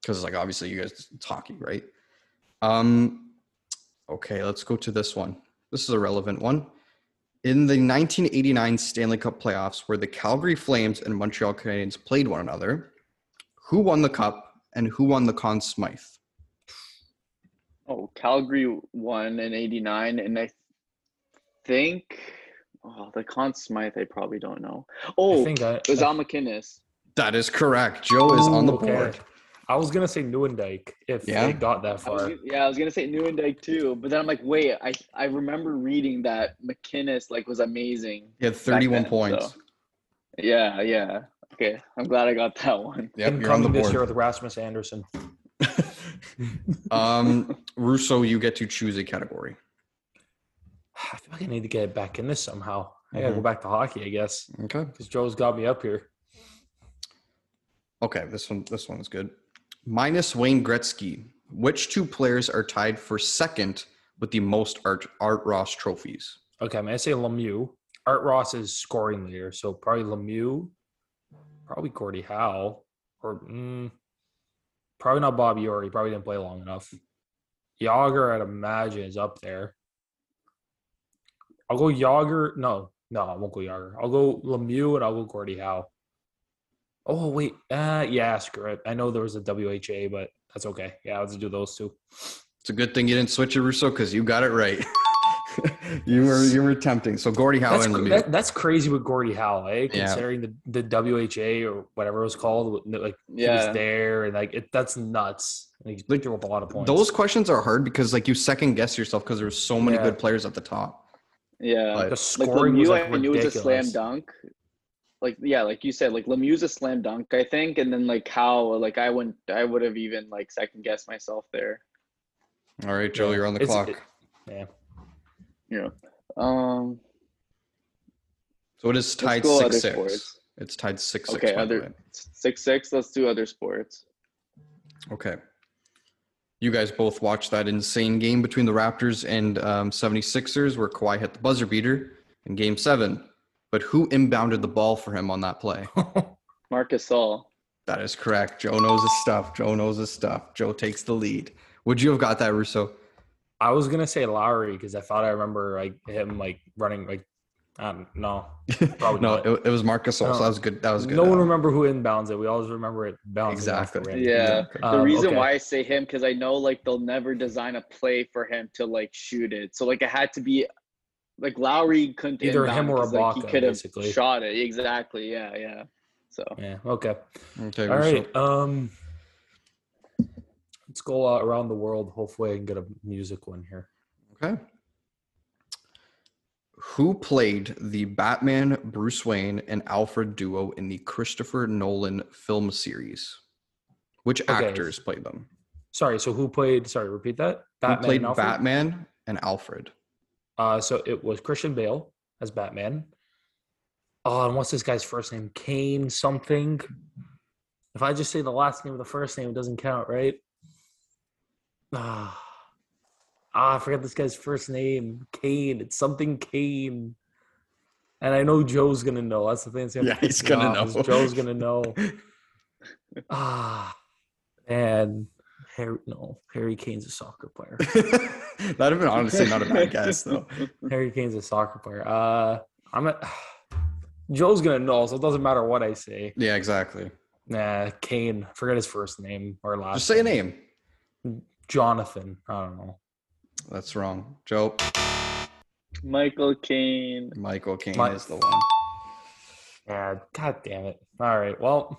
because like obviously you guys it's hockey, right? Um, okay, let's go to this one. This is a relevant one. In the 1989 Stanley Cup playoffs, where the Calgary Flames and Montreal Canadiens played one another, who won the cup and who won the Conn Smythe? Oh, Calgary won in '89, and I think oh the Conn Smythe. I probably don't know. Oh, I think I, it was Al MacInnis. That is correct. Joe is on the Ooh, okay. board. I was gonna say Nieuwendyk if Yeah? they got that I was, far. yeah, I was gonna say Nieuwendyk too, but then I'm like, wait, I I remember reading that MacInnis like was amazing. He had 31 then, points. so- Yeah, yeah. Okay, I'm glad I got that one. Yep, you're on the Incoming this year with Rasmus Andersson. um, Russo, you get to choose a category. I feel like I need to get back in this somehow. I gotta go back to hockey, I guess, Okay. because Joe's got me up here. Okay, this one this one is good. Minus Wayne Gretzky, which two players are tied for second with the most Art Art Ross trophies? Okay, I'm gonna say Lemieux. Art Ross is scoring leader, so probably Lemieux, probably Gordie Howe, or mm, probably not Orr. He probably didn't play long enough. Jagr, I'd imagine, is up there. I'll go Jagr. No, no, I won't go Jagr. I'll go Lemieux and I'll go Gordie Howe. Oh wait, uh, yeah, screw it. I know there was a WHA, but that's okay. Yeah, let's do those two. It's a good thing you didn't switch it, Russo, because you got it right. you were you were tempting. So Gordie Howe That's, and cr- that- that's crazy with Gordie Howe, eh? Yeah. Considering the, the WHA or whatever it was called, like he Yeah. was there and like it, that's nuts. Like, he Like, threw up a lot of points. Those questions are hard because like you second guess yourself because there's so many Yeah. good players at the top. Yeah. But- the like scoring Lemieux, was like I knew was a slam dunk. Like yeah, like you said, like Lemieux's a slam dunk, I think, and then like how like I wouldn't, I would have even like second guessed myself there. All right, Joe, Yeah. you're on the It's- clock. it- yeah. Yeah. Um. so it is tied six six. sports. It's tied six six. Okay. the way. Other six six. Let's do other sports. Okay. You guys both watched that insane game between the Raptors and um, 76ers where Kawhi hit the buzzer beater in game seven. But who inbounded the ball for him on that play? Marc Gasol. that is correct. Joe knows his stuff. Joe knows his stuff. Joe takes the lead. Would you have got that, Russo? I was gonna say Lowry because I thought I remember like him like running like I don't know. Probably no, it, it was Marc Gasol, so that was good. That was good. No one uh, remember who inbounds it. We always remember it bouncing Exactly. rim. Yeah. Okay. The Um, reason okay. why I say him because I know like they'll never design a play for him to like shoot it. So like it had to be like Lowry couldn't Either inbound him or 'cause, like, he could have basically. shot it exactly. Yeah, yeah. So Yeah. Okay. Okay, All Russo. right. Um, let's go uh, around the world. Hopefully, I can get a music one here. Okay. Who played the Batman, Bruce Wayne, and Alfred duo in the Christopher Nolan film series? Which Okay. actors played them? Sorry. So who played? Sorry. Repeat that. Who played and Batman and Alfred? Uh, so it was Christian Bale as Batman. Oh, and what's this guy's first name? Kane something. If I just say the last name of the first name, it doesn't count, right? Ah, ah I forgot this guy's first name. Kane. It's something Kane. And I know Joe's gonna know. That's the gonna Yeah, he's gonna off, know. Joe's gonna know. Ah, and Harry. No, Harry Kane's a soccer player. That'd have been honestly not a bad guess, though. Harry Kane's a soccer player. Uh, I'm a, Joe's gonna know, so it doesn't matter what I say. Yeah, exactly. Nah, Kane. Forget his first name or last. Just say a name. Jonathan. I don't know. That's wrong. Joe, Michael Caine. Michael Caine Mi- is the one. Yeah. God damn it. All right. Well,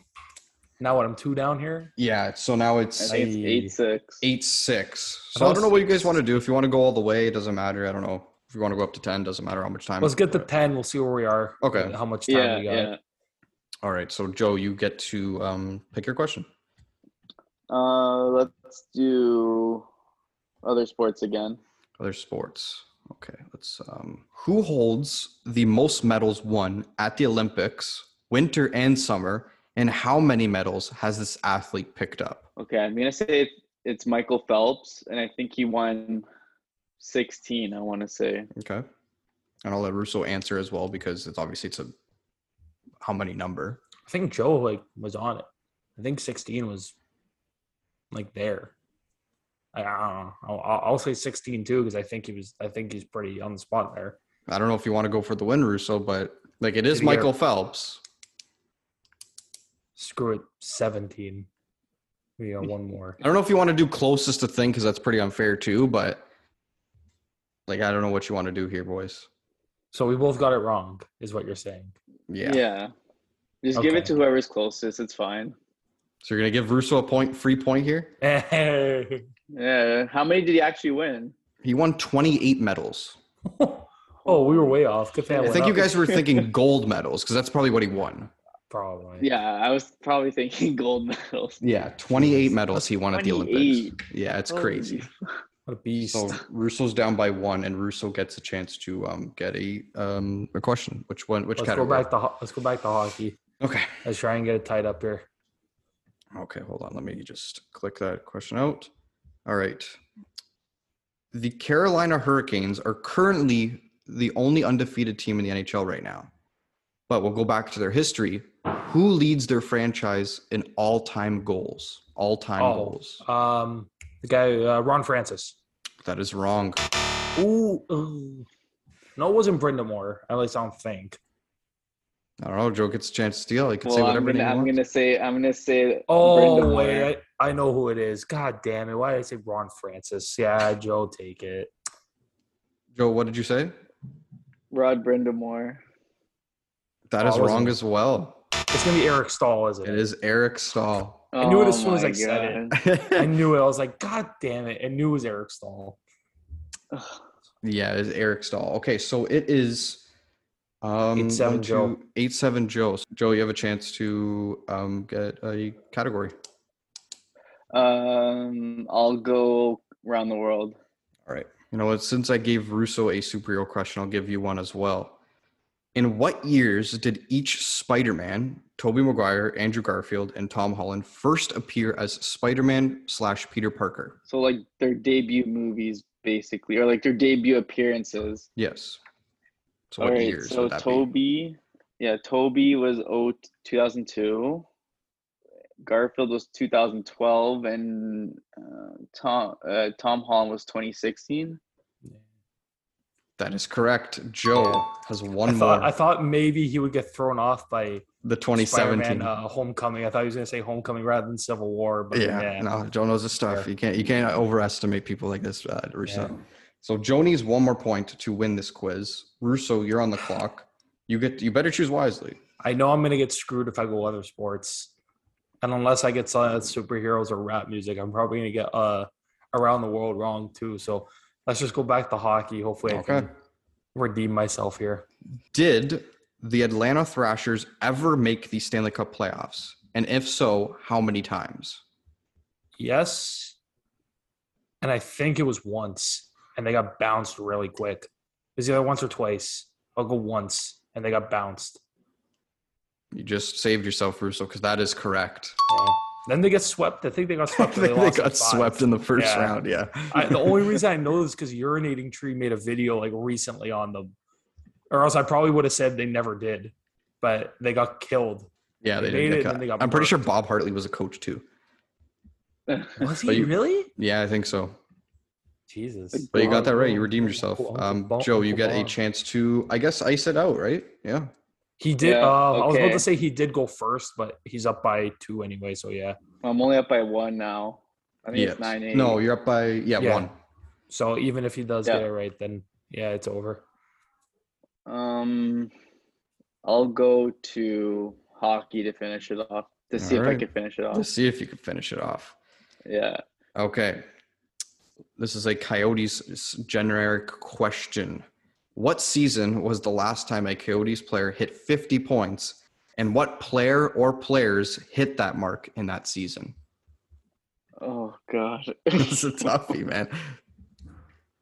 now what? I'm two down here. Yeah, so now I it's think it's I- eight six. eight six. I So I don't know what you guys want to do. If you want to go all the way, it doesn't matter. I don't know. If you want to go up to ten, doesn't matter how much time. Let's get to ten. We'll see where we are. Okay. and How much time Yeah, we got? yeah. All right. So Joe, you get to um, pick your question. Uh, let's do other sports again. Other sports. Okay. Let's. Um, who holds the most medals won at the Olympics, winter and summer, and how many medals has this athlete picked up? Okay, I'm gonna say it's Michael Phelps, and I think he won sixteen. I want to say. Okay. And I'll let Russo answer as well because it's obviously it's a how many number. I think Joe like was on it. I think 16 was like there. I, I don't know. I'll, I'll I'll say 16 too because I think he was. I think he's pretty on the spot there. I don't know if you want to go for the win, Russo, but like it is Did Michael Phelps. Screw it, 17. We got one more. I don't know if you want to do closest to thing because that's pretty unfair too, but like I don't know what you want to do here, boys. So we both got it wrong, is what you're saying. Yeah. Yeah. Just give it to whoever's closest. It's fine. So you're gonna give Russo a point, free point here. Yeah. How many did he actually win? He won 28 medals. Oh, we were way off. Good thing I went think you guys were thinking gold medals because that's probably what he won. probably. Yeah, I was probably thinking gold medals. Yeah, 28 medals he won at the Olympics. Yeah, it's crazy. What a beast. So Russo's down by one, and Russo gets a chance to um, get a um, a question. Which one? Which let's go back to ho- let's go back to hockey. Okay. Let's try and get it tied up here. Okay, hold on. Let me just click that question out. All right. The Carolina Hurricanes are currently the only undefeated team in the NHL right now. But we'll go back to their history. Who leads their franchise in all-time goals? All-time Oh. goals. Um, the guy uh, Ron Francis. That is wrong. Ooh, ooh. No, it wasn't Brind'Amour. At least I don't think. I don't know. Joe gets a chance to steal. He can say Well, I'm whatever gonna, name I'm gonna say I'm gonna say. Oh wait, I, I know who it is. God damn it! Why did I say Ron Francis? Yeah, Joe, take it. Joe, what did you say? Rod Brind'Amour. That Oh, is I wasn't- wrong as well. It's gonna be Eric Staal, isn't It it? is Eric Staal. I knew it as Oh soon as my I said God. I knew it. I was like, God damn it! I knew it was Eric Staal. yeah, it is Eric Staal. Okay, so it is um 8-7 one, Joe. two- eight seven Joe. So, Joe, you have a chance to um get a category. Um, I'll go around the world. All right. You know what? Since I gave Russo a superhero question, I'll give you one as well. In what years did each Spider-Man, Tobey Maguire, Andrew Garfield, and Tom Holland first appear as Spider-Man slash Peter Parker? So like their debut movies, basically, or like their debut appearances. Yes. So All what right. years So would that be? Toby, yeah, Toby was oh, 2002. Garfield was 2012, and uh, Tom uh, Tom Holland was 2016. That is correct. Joe Yeah. has I one thought more. I thought maybe he would get thrown off by the 2017. Uh, Homecoming. I thought he was gonna say Homecoming rather than Civil War. But yeah, yeah, no, Joe knows his stuff. Fair. You can't you can't overestimate people like this, uh, Yeah. So Joni's one more point to win this quiz. Russo, you're on the clock. You get you better choose wisely. I know I'm gonna get screwed if I go other sports, and unless I get uh, superheroes or rap music, I'm probably gonna get uh around the world wrong too. So let's just go back to hockey. Hopefully, I Okay. can redeem myself here. Did the Atlanta Thrashers ever make the Stanley Cup playoffs? And if so, how many times? Yes, and I think it was once, and they got bounced really quick. Is either once or twice? I'll go once, and they got bounced. You just saved yourself, Russo, because that is correct. Yeah. Then they get swept. I think they got swept. they They, in got swept in the first Yeah. round. Yeah. I, the only reason I know this because urinating tree made a video like recently on them, or else I probably would have said they never did, but they got killed. Yeah, They they, made did. it, and they got I'm pretty sure. Bob Hartley was a coach too. Was he you- really? Yeah, I think so. Jesus. But you got that right. You redeemed yourself. Um, Uncle Joe, you Uncle get a chance to, I guess, ice it out, right? Yeah. He did. Yeah, uh, I was about to say he did go first, but he's up by two anyway. So yeah. I'm only up by one now. I think Yes. it's nine eight. No, you're up by yeah, Yeah. one. So even if he does Yeah. get it right, then yeah, it's over. Um, I'll go to hockey to finish it off to see if I Alright. can finish it off. Let's see if you can finish it off. Yeah. Okay. This is a Coyotes generic question. What season was the last time a Coyotes player hit 50 points? And what player or players hit that mark in that season? Oh God. This is a toughie, man.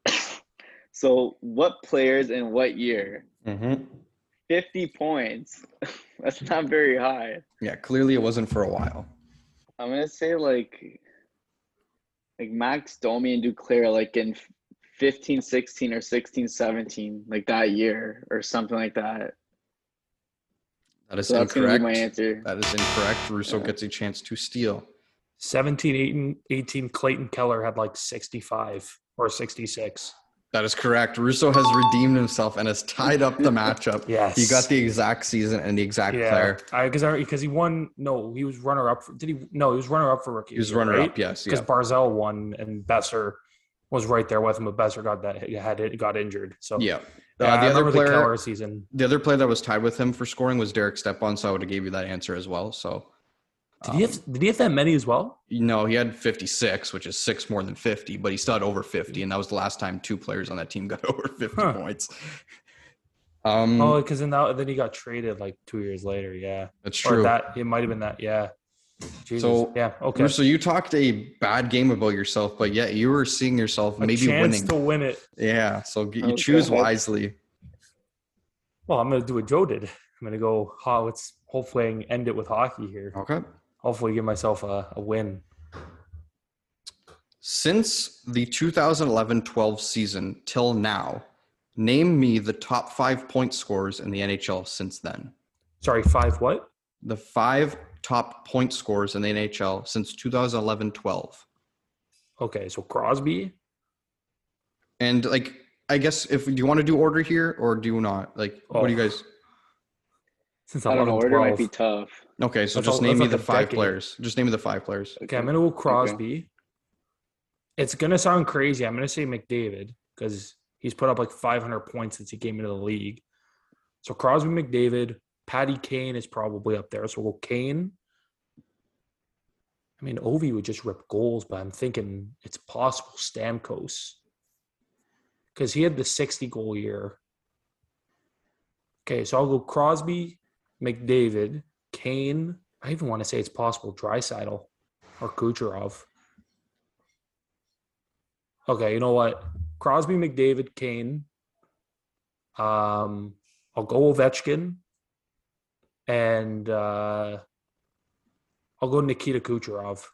so, what players in what year? Mm-hmm. Fifty points. That's not very high. Yeah, clearly it wasn't for a while. I'm gonna say like, like Max Domi and Duclair, like in 15, 16 or 16, 17, like that year or something like that. That is So that's incorrect. be my answer. That is incorrect. Russo Yeah. gets a chance to steal. 17, 18, 18 Clayton Keller had like 65 or 66. That is correct. Russo has redeemed himself and has tied up the matchup. Yes. He got the exact season and the exact Yeah, player. because because he won. No, he was runner up. For, did he? No, he was runner up for rookie. He was runner right? up, yes. because Yeah. Barzal won and Boeser was right there with him, but Boeser got that had it got injured. So Yeah. Yeah, Uh, I the other player, the season. the other player that was tied with him for scoring was Derek Stepan, so I would have gave you that answer as well. So, Did he have Did he have that many as well? No, he had 56, which is six more than 50, but he still had over 50, and that was the last time two players on that team got over 50 Huh. points. Um, Oh, because then that, then he got traded like two years later. Yeah, that's or true. that it might have been that. Yeah. Jesus. So, yeah, okay. So you talked a bad game about yourself, but yet you were seeing yourself A maybe winning. to win it. yeah, so you Okay. choose wisely. Well, I'm gonna do what Joe did. I'm gonna go. Oh, let's hopefully end it with hockey here. Okay. Hopefully, give myself a, a win. Since the 2011-12 season till now, name me the top five point scorers in the NHL since then. Sorry, five. What? The five top point scorers in the NHL since 2011-12. Okay, so Crosby, And like, I guess if do you want to do order here or do you not? Like, what do you Oh. guys? Since I don't know. on Order might be tough. Okay, so That's just all- name me like the five decade. players. Just name me the five players. Okay, I'm gonna go Crosby. It's gonna sound crazy. I'm gonna say McDavid because he's put up like 500 points since he came into the league. So Crosby, McDavid, Patty Kane is probably up there. So we'll go Kane. I mean, Ovi would just rip goals, but I'm thinking it's possible Stamkos because he had the 60 goal year. Okay, so I'll go Crosby, McDavid, Kane. I even want to say it's possible Draisaitl or Kucherov. Okay, you know what? Crosby, McDavid, Kane. Um, I'll go Ovechkin, and uh, I'll go Nikita Kucherov.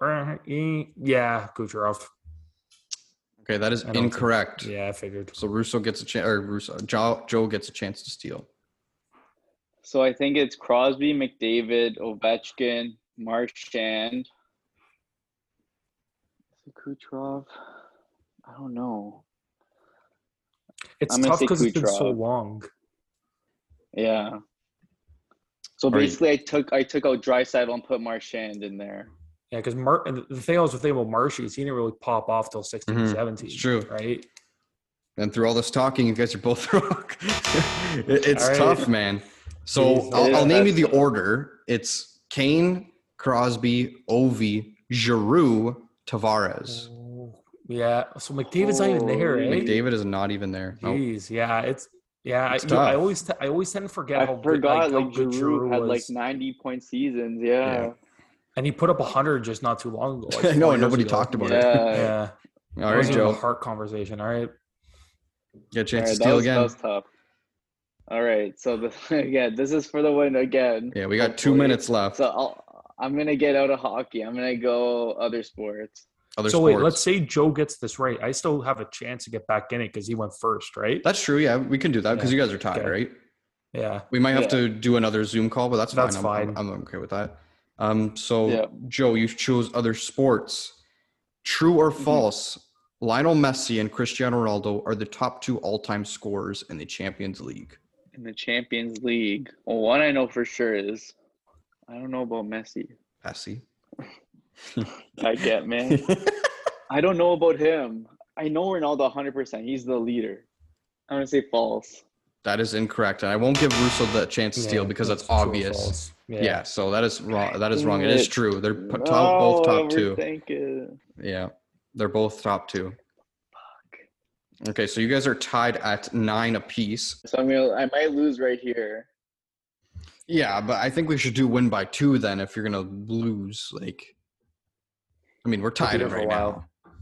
Uh, Yeah, Kucherov. Okay, that is I don't think- incorrect. Yeah, I figured. So Russo gets a chance, or Russo, Joe, Joe gets a chance to steal. So I think it's Crosby, McDavid, Ovechkin, Marchand. Is it Kucherov? I don't know. It's I'm gonna tough because it's been so long. Yeah. So Right. basically, I took I took out Draisaitl and put Marchand in there. Yeah, because Mar- and the thing I was thinking about Marshy is he didn't really pop off till 16, Mhm, 17. it's true. Right? And through all this talking, you guys are both wrong. It- it's All right. tough, man. So I'll, I'll name you the order. It's Kane, Crosby, Ovi, Giroux, Tavares. Oh, yeah. So McDavid's not even there, eh? Holy McDavid is not even there. Nope. Jeez, yeah, it's yeah. It's I, you know, I always t- I always tend to forget how I good- forgot how like, good Giroux had like was. ninety point seasons. Yeah. Yeah. and he put up hundred just not too long ago. like I know, and nobody ago. talked about it. Yeah. Yeah, All wasn't a Joe. heart conversation. All right, Get a chance Alright, to that steal was, that again. Was tough. All right, so the, again, this is for the win again. Yeah, we got two minutes left. So I'll, I'm gonna get out of hockey. I'm gonna go other sports. Other so sports. wait, let's say Joe gets this right. I still have a chance to get back in it because he went first, right? That's true. Yeah, we can do that because Yeah. you guys are tied, Okay. right? Yeah. We might have Yeah. to do another Zoom call, but that's fine. That's I'm, fine. I'm, I'm okay with that. Um, so Yeah. Joe, you chose other sports. True or Mhm. false? Lionel Messi and Cristiano Ronaldo are the top two all-time scorers in the Champions League. In the Champions League, well, one I know for sure is I don't know about Messi. Messi. I get man. I don't know about him. I know Ronaldo 100. percent He's the leader. I'm gonna say false. that is incorrect, and I won't give Russo the chance to steal Yeah, because that's true obvious. false. Yeah. so that is wrong. That is wrong. It is true. They're p- top, both top two. overthink it. Yeah, they're both top two. Okay, so you guys are tied at nine apiece. So I'm gonna. I might lose right here. Yeah, but I think we should do win by two then if you're gonna lose. Like, I mean, we're Could be tied there for a right while. now.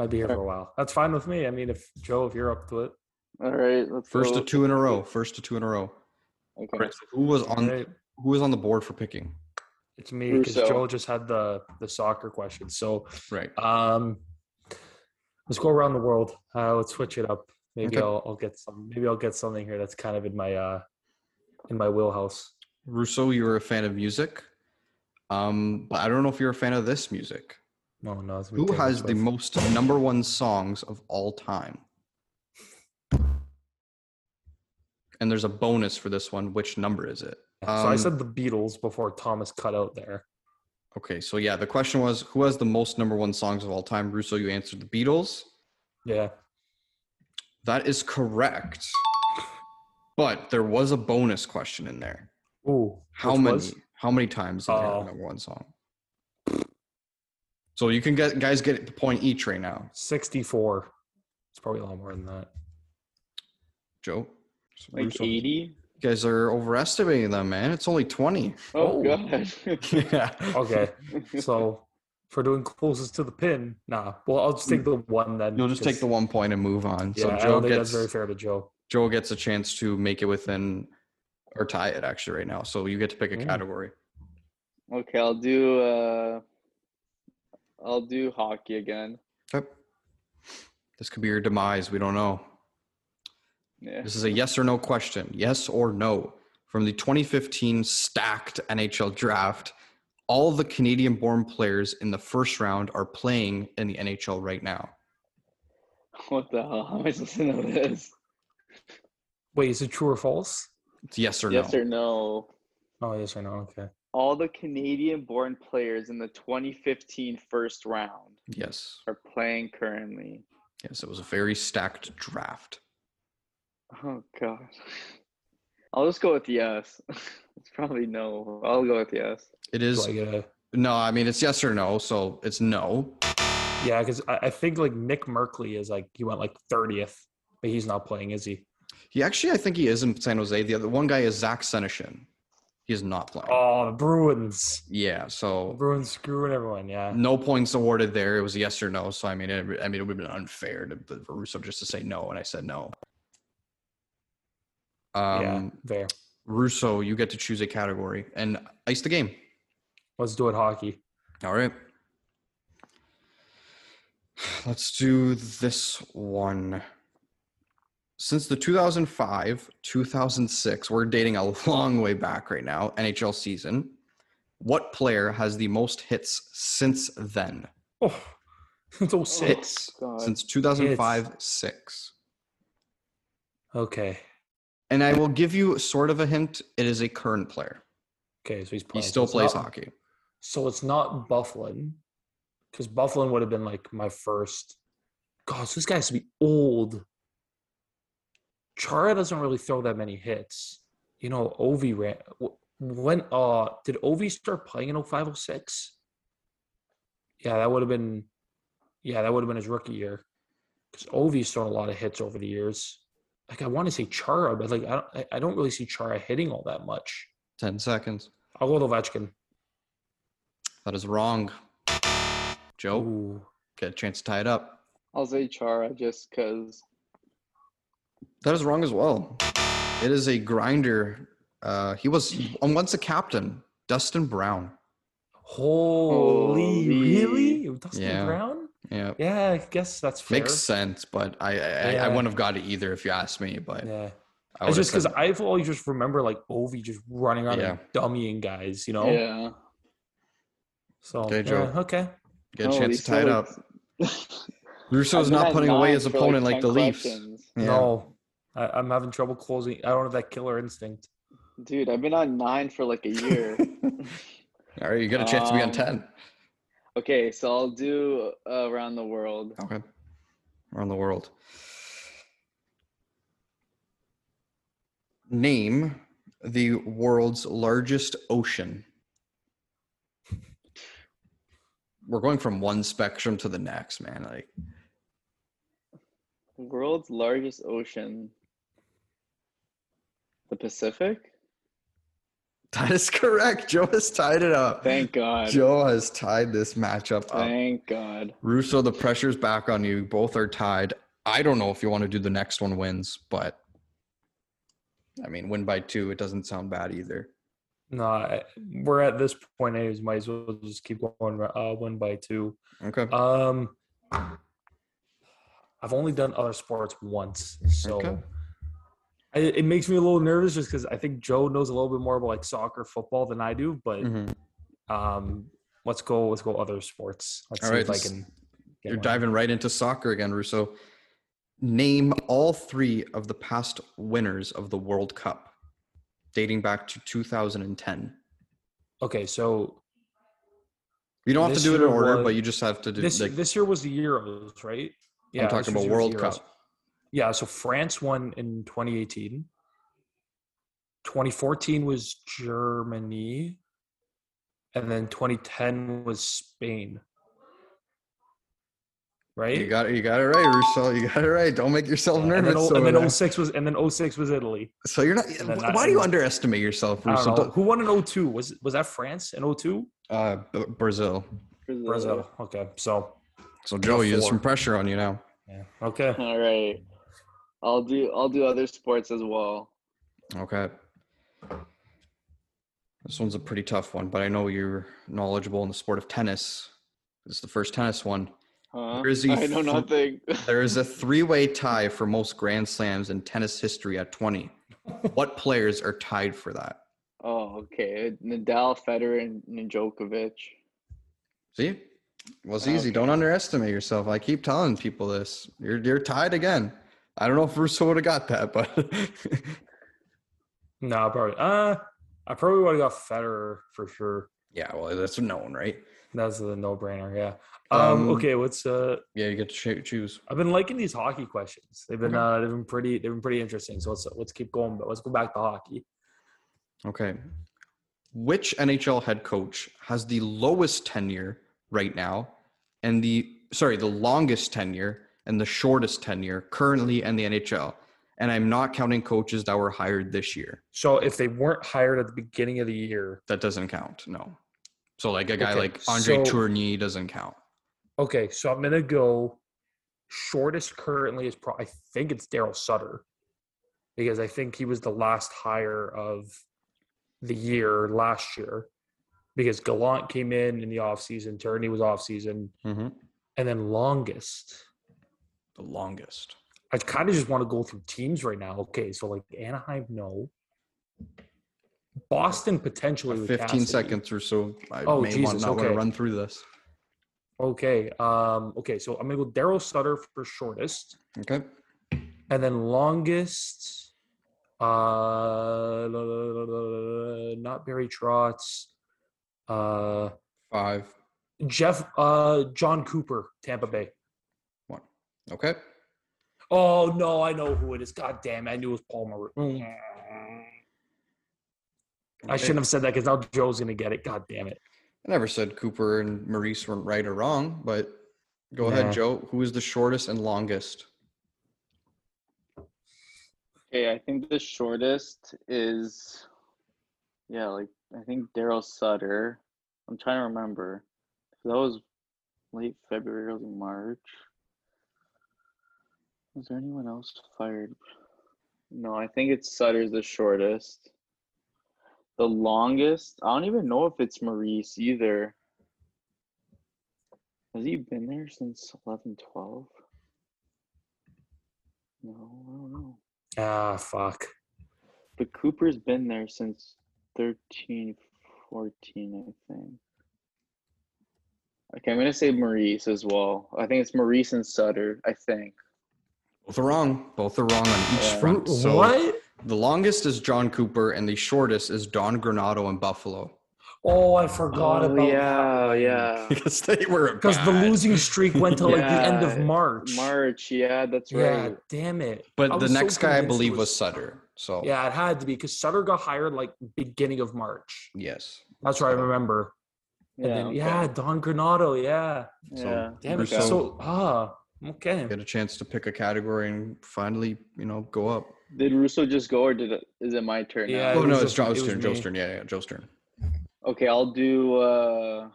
I'd be here for a while. That's fine with me. I mean, if Joe, if you're up to it. All right, let's First go. to two in a row. First to two in a row. Okay. All right, so who was on? All right. Who was on the board for picking? It's me because Joe just had the the soccer question. So Right. um let's go around the world. Uh let's switch it up. Maybe Okay. I'll I'll get some maybe I'll get something here that's kind of in my uh in my wheelhouse. Russo, you're a fan of music, um, but I don't know if you're a fan of this music. No, no. it's Who has the most number one songs of all time? And there's a bonus for this one. Which number is it? So I Um, said the Beatles before Thomas cut out there. Okay, so yeah, the question was who has the most number one songs of all time? Russo, you answered the Beatles. Yeah. That is correct. But there was a bonus question in there. Ooh. How many? was? How many times did they have the oh. number one song? So you can get guys get the point each right now. 64. It's probably a lot more than that. Joe, Like Russo, 80. You guys are overestimating them, man. It's only twenty. Oh, Oh. god. yeah. Okay. so for doing closest to the pin, nah. Well, I'll just take the one then. You'll just take the one point and move on. Yeah, so I Joe don't think gets that's very fair to Joe. Joe gets a chance to make it within or tie it actually right now. So you get to pick a Mm. category. okay, I'll do uh I'll do hockey again. Yep. This could be your demise. We don't know. Yeah. This is a yes or no question. Yes or no. From the 2015 stacked NHL draft, all the Canadian born players in the first round are playing in the NHL right now. What the hell? How am I supposed to know this? Wait, is it true or false? It's yes or Yes no. Yes or no? Oh, yes or no? Okay. All the Canadian-born players in the 2015 first round yes. are playing currently. Yes, it was a very stacked draft. Oh god. I'll just go with yes. it's probably no. I'll go with yes. It is. Do is a no, I mean it's yes or no, so it's no. yeah? Because I, I think like Nick Merkley is like he went like thirtieth, but he's not playing, is he? He actually I think he is in San Jose. The other one guy is Zach Senyshyn. He is not playing. Oh, the Bruins. Yeah, The so Bruins screwing everyone. Yeah. no points awarded there. It was yes or no. So I mean, it, I mean, it would have been unfair to for Russo just to say no, and I said no. Um, yeah. Fair. Russo, you get to choose a category and ice the game. Let's do it. Hockey. All right. Let's do this one. Since the 2005 2006, we're dating a long way back right now, NHL season. What player has the most hits since then? Oh, it's all six. Hits God. since 2005 6. Okay. And I will give you sort of a hint. It is a current player. Okay. So he's He playing. So still it's plays not- hockey. So it's not Byfuglien, because Byfuglien would have been like my first. God, so this guy has to be old. Chara doesn't really throw that many hits. You know, Ovi ran. When uh did Ovi start playing in 0506? Yeah, that would have been. Yeah, that would have been his rookie year. Because Ovi's thrown a lot of hits over the years. Like I want to say Chara, but like I don't, I- I don't really see Chara hitting all that much. 10 seconds. I'll go with Ovechkin. That is wrong. Joe, Ooh. get a chance to tie it up. I'll say Chara just because. That is wrong as well. It is a grinder. Uh, he was once a captain, Dustin Brown. Holy, Holy. really? Dustin Yeah. Brown? Yeah, Yeah, I guess that's fair. makes sense, but I I, I, I wouldn't have got it either if you asked me. But Yeah. I It's just because said- I've always just remember like Ovi just running around Yeah. and dummying guys, you know? Yeah. So Okay, yeah, Joe. okay. get a Holy chance to tie it up. smokes. Russo's not putting away his opponent like, 10 the Leafs. Yeah. No, I, I'm having trouble closing. I don't have that killer instinct. Dude, I've been on nine for like a year. All right, you got a chance to be on Um, ten. Okay, so I'll do uh, around the world. Okay, around the world. Name the world's largest ocean. We're going from one spectrum to the next, man. Like World's largest ocean. The Pacific? That is correct. Joe has tied it up. Thank God. Joe has tied this matchup up. Thank God. Russo, the pressure's back on you. Both are tied. I don't know if you want to do the next one wins, but I mean, win by two, it doesn't sound bad either. No, I, we're at this point anyways. Might as well just keep going. Uh, one by two. Okay. Um, I've only done other sports once, so Okay. It makes me a little nervous just because I think Joe knows a little bit more about like soccer, football than I do. But Mhm. um, let's go. Let's go other sports. Let's All see right, if I can. get You're diving right into soccer again, Russo. Name all three of the past winners of the World Cup, dating back to 2010. Okay, so You don't have to do it in order, was- but you just have to do. this like, this year was the Euros, right? Yeah, I'm talking about World. Cup. Yeah, so France won in 2018. 2014 was Germany. And then 2010 was Spain. Right? You got it. You got it right, Russo. You got it right. Don't make yourself and then, nervous. and then there. 06 was and then 06 was Italy. so you're not. and then Why I- do you underestimate yourself, I Russo? don't know. Don't- Who won in 02? Was was that France in 02? Uh, B- Brazil. Brazil. Okay. So So Joe, you there's four. some pressure on you now. yeah. Okay. All right. I'll do I'll do other sports as well. Okay. This one's a pretty tough one, but I know you're knowledgeable in the sport of tennis. This is the first tennis one. Huh? Where is he I know fr- nothing. There is a three-way tie for most Grand Slams in tennis history at 20. What players are tied for that? oh, okay. Nadal, Federer, and, Djokovic. See, It was easy. Don't underestimate yourself. I keep telling people this. You're you're tied again. I don't know if Russo would have got that, but no, probably. Uh, I probably would have got Federer for sure. yeah, well, that's a known, right? That's the no-brainer. Yeah. Um, Um, okay. What's uh? Yeah, you get to choose. I've been liking these hockey questions. They've been Okay. uh, they've been pretty they've been pretty interesting. So let's let's keep going. But let's go back to hockey. Okay. Which NHL head coach has the lowest tenure right now and the sorry, the longest tenure and the shortest tenure currently in the NHL? And I'm not counting coaches that were hired this year. So if they weren't hired at the beginning of the year, That doesn't count. No. So like a guy Okay, like Andre so- Tourigny doesn't count. okay. So I'm gonna go. Shortest currently is pro. I think it's Daryl Sutter, because I think he was the last hire of the year last year, because Gallant came in in the offseason, Tourigny was offseason, Mm-hmm. and then longest. The longest. I kind of just want to go through teams right now. Okay, so like Anaheim, no. Boston potentially. with 15 Cassidy. seconds or so. I Oh, may want Jesus, not want to okay. run through this. Okay. Um. Okay. So I'm gonna go Daryl Sutter for shortest, Okay. and then longest. Uh, not Barry Trotz. Uh, Five. Jeff. Uh, Jon Cooper, Tampa Bay. One. Okay. Oh no, I know who it is. God damn, it, I knew it was Paul Maurice. Hmm. I Okay. shouldn't have said that because now Joe's gonna get it. God damn it. I never said Cooper and Maurice weren't right or wrong, but go Nah. ahead, Joe. Who is the shortest and longest? Okay, I think the shortest is, yeah, like I think Daryl Sutter. I'm trying to remember. That was late February, early March. Was there anyone else fired? No, I think it's Sutter's the shortest. The longest, I don't even know if it's Maurice either. Has he been there since 11, 12? No, I don't know. Ah, fuck. But Cooper's been there since 13, 14, I think. Okay, I'm gonna say Maurice as well. I think it's Maurice and Sutter. I think. Both are wrong. Both are wrong on each Yeah. front. So what? the longest is Jon Cooper, and the shortest is Don Granato in Buffalo. Oh, I forgot Oh, about yeah, yeah. because they were Because the losing streak went to like the end of March. March, yeah, that's right. Yeah, right. damn it. I But the was so next guy I believe was Sutter. So Yeah, it had to be because Sutter got hired like beginning of March. yes. That's what I remember. And Yeah, then, okay. yeah, Don Granato. Yeah. yeah. Damn it. So, ah, okay. Get a chance to pick a category and finally, you know, go up. Did Russo just go, or did it? Is it my turn? Yeah, now? Oh it no, it's just- Joe's it was turn. Joe's turn. Yeah, yeah, Joe's turn. Okay, I'll do. uh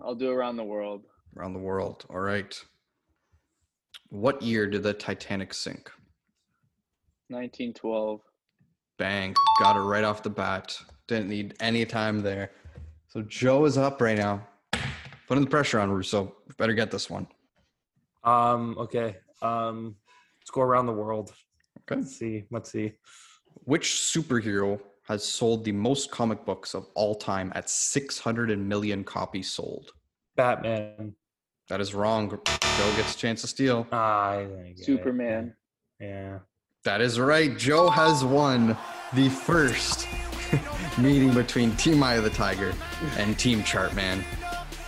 I'll do around the world. Around the world. All right. What year did the Titanic sink? 1912. Bang. Got it right off the bat. Didn't need any time there. So Joe is up right now. Putting the pressure on Russo. Better get this one. Um, okay. Um, let's go around the world. Okay. Let's see. Let's see. Which superhero has sold the most comic books of all time at 600 million copies sold? Batman. That is wrong. Joe gets a chance to steal. Ah, I it. Superman. Yeah. That is right. Joe has won the first meeting between Team Eye of the Tiger and Team Chartman.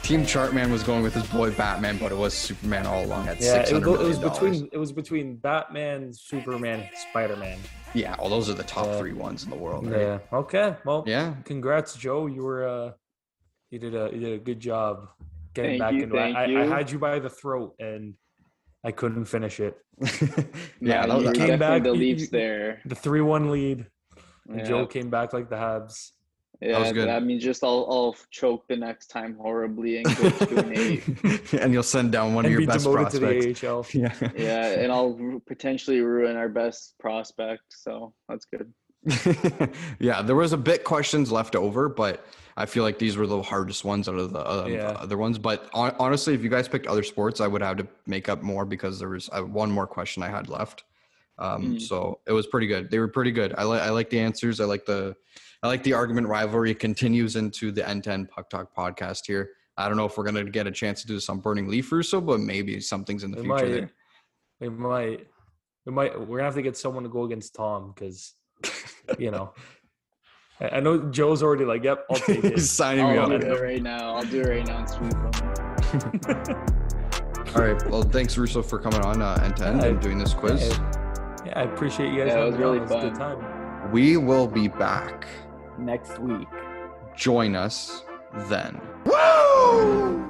Team Chartman was going with his boy Batman, but it was Superman all along at Yeah, six it was, it was between it was between Batman, Superman, Spider Man. Yeah, well, those are the top Yeah. three ones in the world. Right? Yeah. Okay. Well. Yeah. Congrats, Joe. You were uh, you did a you did a good job getting Thank back you, into it. thank I, I had you by the throat and I couldn't finish it. yeah, Man, that was, you came back, the you- Leafs there. The three one lead. And Yeah. Joe came back like the Habs. Yeah, was good. that means just I'll, I'll choke the next time horribly and go two and eight. and you'll send down one and of be your best demoted prospects. to the AHL. Yeah. Yeah, and I'll potentially ruin our best prospect. So that's good. yeah, there was a bit questions left over, but I feel like these were the hardest ones out of the, uh, Yeah. the other ones. But hon- honestly, if you guys picked other sports, I would have to make up more because there was uh, one more question I had left. Um, Mm. So it was pretty good. They were pretty good. I like I like the answers. I like the I like the argument rivalry continues into the end to end puck talk podcast here. I don't know if we're gonna get a chance to do this on Burning Leaf Russo, but maybe something's in the We future. might. there. We might. We might. We're gonna have to get someone to go against Tom because, you know, I, I know Joe's already like, "Yep, I'll take it." He's signing me I'll up. do it right now. I'll do it right now and sweep him. All right. Well, thanks Russo for coming on uh, end to end Yeah, and doing this quiz. Yeah, yeah, I appreciate you guys. Yeah, it having was me on. really It was a good fun. time. We will be back. Next week. Join us then. Woo!